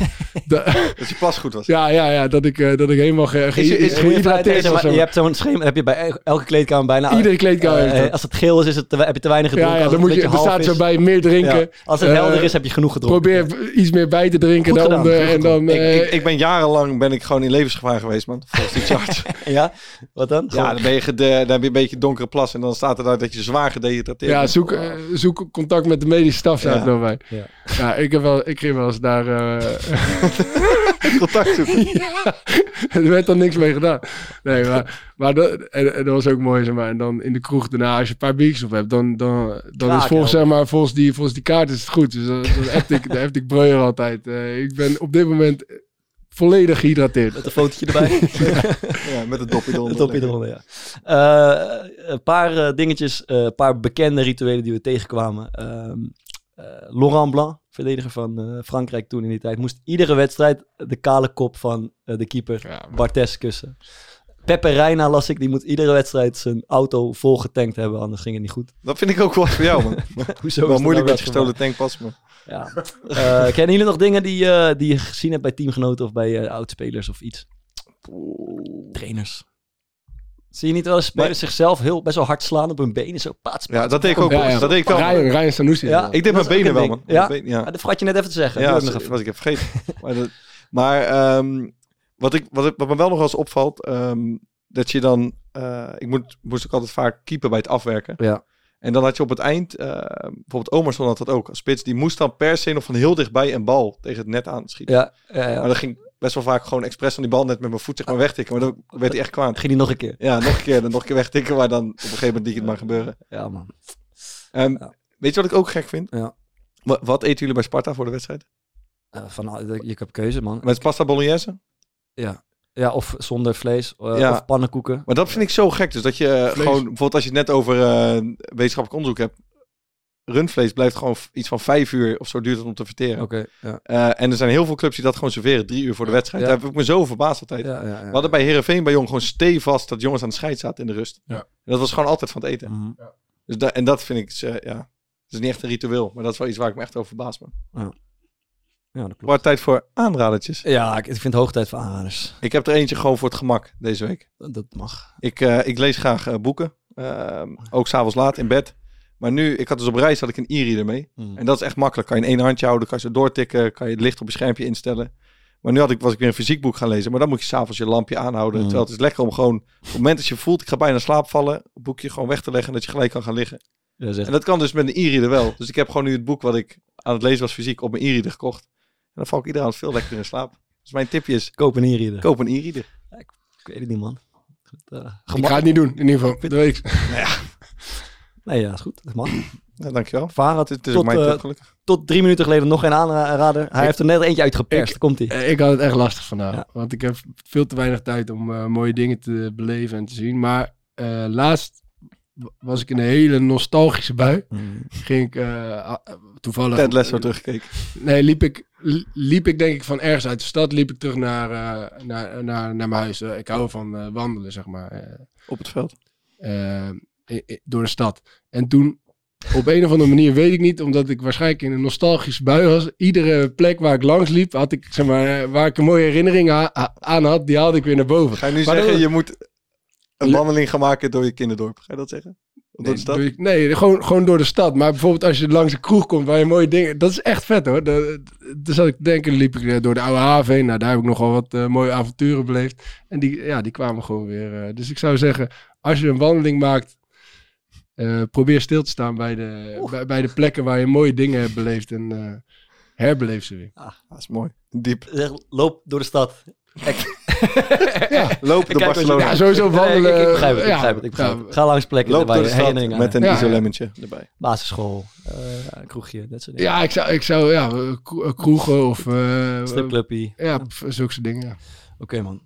dat- Dat je plas goed was. ja, ja, ja, dat ik, eh, dat ik helemaal ge, ge, Is je- is- ge- hebt zo'n schema, heb je bij el- elke kleedkamer bijna. Iedere kleedkamer Eh, dat. als het geel is, is het te, heb je te weinig gedronken. Ja, dan moet je, er staat zo bij meer drinken. Ja, Als het Eh, helder is, heb je genoeg gedronken. Probeer iets meer bij te drinken Goed dan, gedaan, de, en dan... Ik, eh, ik, ik ben jarenlang ben ik gewoon in levensgevaar geweest, man. Volgens die chart. Ja, wat dan? ja, dan, ben je gede- dan heb je een beetje donkere plas en dan staat er daar dat je zwaar gedehydrateerd Ja, zoek, eh, zoek contact met de medische staf, staat Ja. er bij. Ja. Ja, ik, heb wel, ik ging wel eens daar... eh, contact zoeken. ja, er werd dan niks mee gedaan. Nee, maar, maar dat, en, en dat was ook mooi, zeg maar. En dan in de kroeg daarna, als je een paar biertjes op hebt, dan, dan, dan is volgens, zeg maar, volgens, die, volgens die kaart is het goed. Dus dan, dan heb ik, dan heb ik breuer altijd. Eh, ik ben op dit moment volledig gehydrateerd. Met een fotootje erbij. Ja, met een dopje eronder. Eronder, ja. Eh, een paar eh, dingetjes, eh, een paar bekende rituelen die we tegenkwamen. Ehm, eh, Laurent Blanc, verdediger van eh, Frankrijk toen in die tijd, moest iedere wedstrijd de kale kop van eh, de keeper Ja, maar- Bartes kussen. Pepe Reina las ik, die moet iedere wedstrijd zijn auto vol getankt hebben, anders ging het niet goed. Dat vind ik ook wel voor jou, man. Hoezo wel is moeilijk dat met nou gestolen tankpas, man. Ja. Eh, kennen jullie nog dingen die, eh, die je gezien hebt bij teamgenoten of bij eh oudspelers of iets? Trainers. Zie je niet wel eens spelers Maar- zichzelf heel best wel hard slaan op hun benen? Zo paats, Ja, dat deed ik ook. Dat deed ik wel. Ryan, Ryan Sanusi. Ja, Ik deed mijn benen wel, man. Ja? Benen, ja. Ah, dat vergat je net even te zeggen. Ja, dat was ik even vergeten. maar dat- maar ehm, wat, ik, wat, ik- wat me wel nog wel eens opvalt, ehm, dat je dan... eh, ik moet, moest ook altijd vaak keeper bij het afwerken. Ja. En dan had je op het eind, eh, bijvoorbeeld Omerson had dat ook als spits, die moest dan per se nog van heel dichtbij een bal tegen het net aanschieten. Ja, ja, ja. Maar dan ging best wel vaak gewoon expres aan die bal net met mijn voet zeg maar wegtikken. Maar dan werd hij echt kwaad. Ging die nog een keer. Ja, nog een keer, dan nog een keer wegtikken, maar dan op een gegeven moment liet het maar gebeuren. Ja, man. Ja. Weet je wat ik ook gek vind? Ja. Wat, wat eten jullie bij Sparta voor de wedstrijd? Eh, van, je hebt keuze, man. Met pasta bolognese? Ja. Ja, of zonder vlees, eh, Ja. of pannenkoeken. Maar dat vind ik zo gek. Dus dat je eh, Vlees. gewoon, bijvoorbeeld als je het net over eh, wetenschappelijk onderzoek hebt. Rundvlees blijft gewoon iets van vijf uur of zo duurt het om te verteren. Oké, ja. Eh, en er zijn heel veel clubs die dat gewoon serveren, drie uur voor de wedstrijd. Ja. Daar heb ik me zo verbaasd altijd. Ja, ja, ja. We hadden bij Herenveen bij Jong gewoon stevast dat jongens aan de scheid zaten in de rust. Ja. En dat was gewoon altijd van het eten. Mhm. Dus da- en dat vind ik, eh, ja, dat is niet echt een ritueel, maar dat is wel iets waar ik me echt over verbaas ben. Ja, dat klopt. Maar tijd voor aanradertjes. Ja, ik, ik vind het hoog tijd voor aanraders. Ik heb er eentje gewoon voor het gemak deze week. Dat, mag. Ik, eh, ik lees graag eh, boeken. Ehm, ook s'avonds laat in bed. Maar nu, ik had dus op reis had ik een e-reader mee. Mm. En dat is echt makkelijk. Kan je in één handje houden, kan je zo doortikken, kan je het licht op je schermpje instellen. Maar nu had ik, was ik weer een fysiek boek gaan lezen. Maar dan moet je s'avonds je lampje aanhouden. Mm. Terwijl het is lekker om gewoon, op het moment dat je voelt, ik ga bijna slaap vallen, het boekje gewoon weg te leggen en dat je gelijk kan gaan liggen. Ja, zeg. En dat kan dus met een e-reader wel. Dus ik heb gewoon nu het boek wat ik aan het lezen was fysiek op mijn e-reader gekocht. En dan val ik iedere avond veel lekkerder in slaap. Dus mijn tipje is, Koop een e-reader. koop een e-reader. Ik weet het niet, man. Eh, Ik ga het niet doen, in ieder geval. Dat weet ik. Nee, ja, is goed. Dat mag. Ja, dankjewel. Het is, tot, mijn eh, tip gelukkig. tot drie minuten geleden nog geen aanrader. Hij heeft er net eentje uitgeperst. Komt ie. Eh, Ik had het echt lastig vandaag. Ja. Want ik heb veel te weinig tijd om mooie dingen te beleven en te zien. Maar eh, laatst was ik in een hele nostalgische bui. Mm. Ging ik eh, toevallig... Ted Lasso teruggekeken. Nee, liep ik, li- liep ik denk ik van ergens uit de stad. Liep ik terug naar, eh, naar, naar, naar mijn huis. Eh, ik hou van eh, wandelen, zeg maar. eh, Op het veld. door de stad. En toen, op een of andere manier, weet ik niet, omdat ik waarschijnlijk in een nostalgische bui was. Iedere plek waar ik langs liep, had ik, zeg maar, waar ik een mooie herinnering aan had, die haalde ik weer naar boven. Ga je nu Maar zeggen, dat- je moet een wandeling gaan maken door je kinderdorp? Ga je dat zeggen? Door Nee, de stad? nee, gewoon, gewoon door de stad. Maar bijvoorbeeld als je langs een kroeg komt waar je mooie dingen... Dat is echt vet hoor. Dus zat ik denken, liep ik eh, door de oude haven heen. Nou, daar heb ik nogal wat eh, mooie avonturen beleefd. En die, ja, die kwamen gewoon weer. eh, dus ik zou zeggen, als je een wandeling maakt eh, probeer stil te staan bij de, bij, bij de plekken waar je mooie dingen hebt beleefd en eh herbeleef ze weer. Dat is mooi. Diep. Zeg, loop door de stad. Ja. Loop door Kijk, Barcelona. Ja, sowieso wandelen. Nee, ik, ik begrijp het, ik begrijp het. Ik begrijp het. Ga langs plekken Loop de stad herinneringen met een Ja. isolemmetje erbij. Basisschool, eh, kroegje, dat soort dingen. Ja, ik zou, ik zou ja, eh, kro- eh, kroegen of... eh, Stripclubje. Ja, zulke soort dingen. Oké man.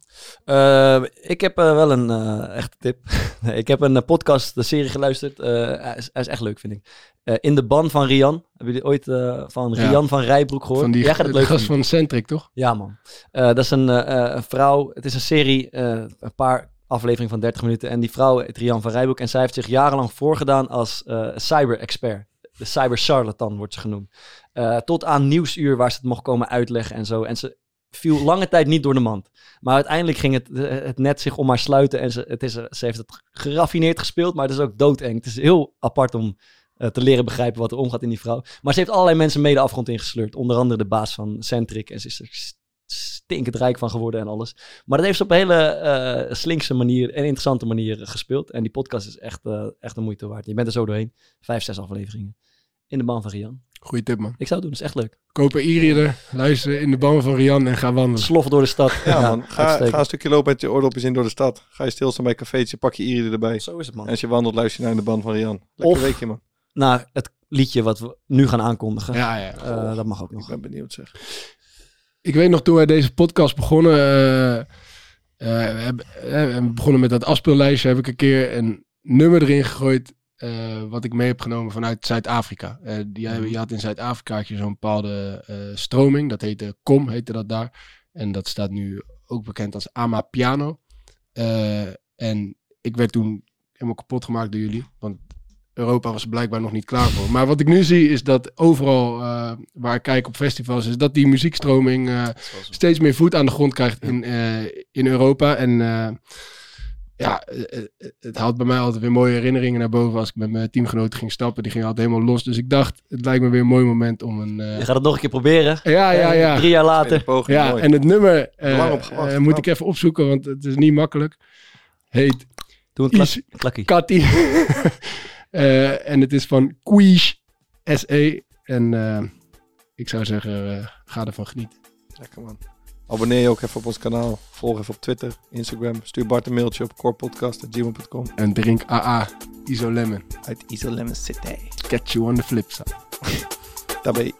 Eh, ik heb eh, wel een eh, echte tip. ik heb een podcast, de serie geluisterd. Hij, is, is echt leuk, vind ik. In de ban van Rian. Hebben jullie ooit van Ja. Rian van Rijbroek gehoord? Van die Jij gaat het de leuk gast van Centric, toch? Ja, man. Dat is een, vrouw. Het is een serie, een paar afleveringen van 30 minuten. En die vrouw heet Rian van Rijbroek. En zij heeft zich jarenlang voorgedaan als cyber-expert. De cyber-charlatan wordt ze genoemd. Tot aan nieuwsuur waar ze het mocht komen uitleggen en zo. En ze viel lange tijd niet door de mand. Maar uiteindelijk ging het, eh, het net zich om haar sluiten. En ze, het is, ze heeft het geraffineerd gespeeld, maar het is ook doodeng. Het is heel apart om eh, te leren begrijpen wat er omgaat in die vrouw. Maar ze heeft allerlei mensen mee de afgrond ingesleurd. Onder andere de baas van Centric. En ze is er st- stinkend rijk van geworden en alles. Maar dat heeft ze op een hele eh, slinkse manier en interessante manier gespeeld. En die podcast is echt, eh, echt een moeite waard. Je bent er zo doorheen. Vijf, zes afleveringen. In de ban van Rian. Goeie tip, man. Ik zou het doen, dat is echt leuk. Koop een e-reader, luister in de ban van Rian en ga wandelen. Slof door de stad. Ja, man. Ga, een stukje lopen met je oordopjes in door de stad. Ga je stilstaan bij een cafeetje, pak je Iri erbij. Zo is het, man. En als je wandelt, luister je naar de band van Rian. Lekker Of- weekje, man. naar het liedje wat we nu gaan aankondigen. Ja, ja. Eh, dat mag ook Ik nog. ben benieuwd, zeg. Ik weet nog, toen wij deze podcast begonnen, eh, eh, we, hebben, we begonnen met dat afspeellijstje, heb ik een keer een nummer erin gegooid, eh, wat ik mee heb genomen vanuit Zuid-Afrika. Eh, die, Je had in Zuid-Afrika je zo'n bepaalde eh, stroming, dat heette COM, heette dat daar. En dat staat nu ook bekend als Amapiano. Eh en ik werd toen helemaal kapot gemaakt door jullie, want Europa was er blijkbaar nog niet klaar voor. Maar wat ik nu zie is dat overal eh, waar ik kijk op festivals, is dat die muziekstroming eh, steeds meer voet aan de grond krijgt in, eh, in Europa. En eh, ja, eh, eh, het haalt bij mij altijd weer mooie herinneringen naar boven als ik met mijn teamgenoten ging stappen. Die gingen altijd helemaal los. Dus ik dacht, het lijkt me weer een mooi moment om een... eh, Je gaat het nog een keer proberen. ja, ja, Eh, ja. Drie jaar later. poging, Ja, mooi. en het nummer eh, eh, moet ik even opzoeken, want het is niet makkelijk. Heet Doe een klak- klakkie. Eh, en het is van Quiche SE. En eh, ik zou zeggen, eh, ga ervan genieten. Lekker, man. Abonneer je ook even op ons kanaal. Volg even op Twitter, Instagram. Stuur Bart een mailtje op corepodcast.gmail.com. En drink AA Iso Lemon. Uit Isolem City. Catch you on the flip side. Daarbij.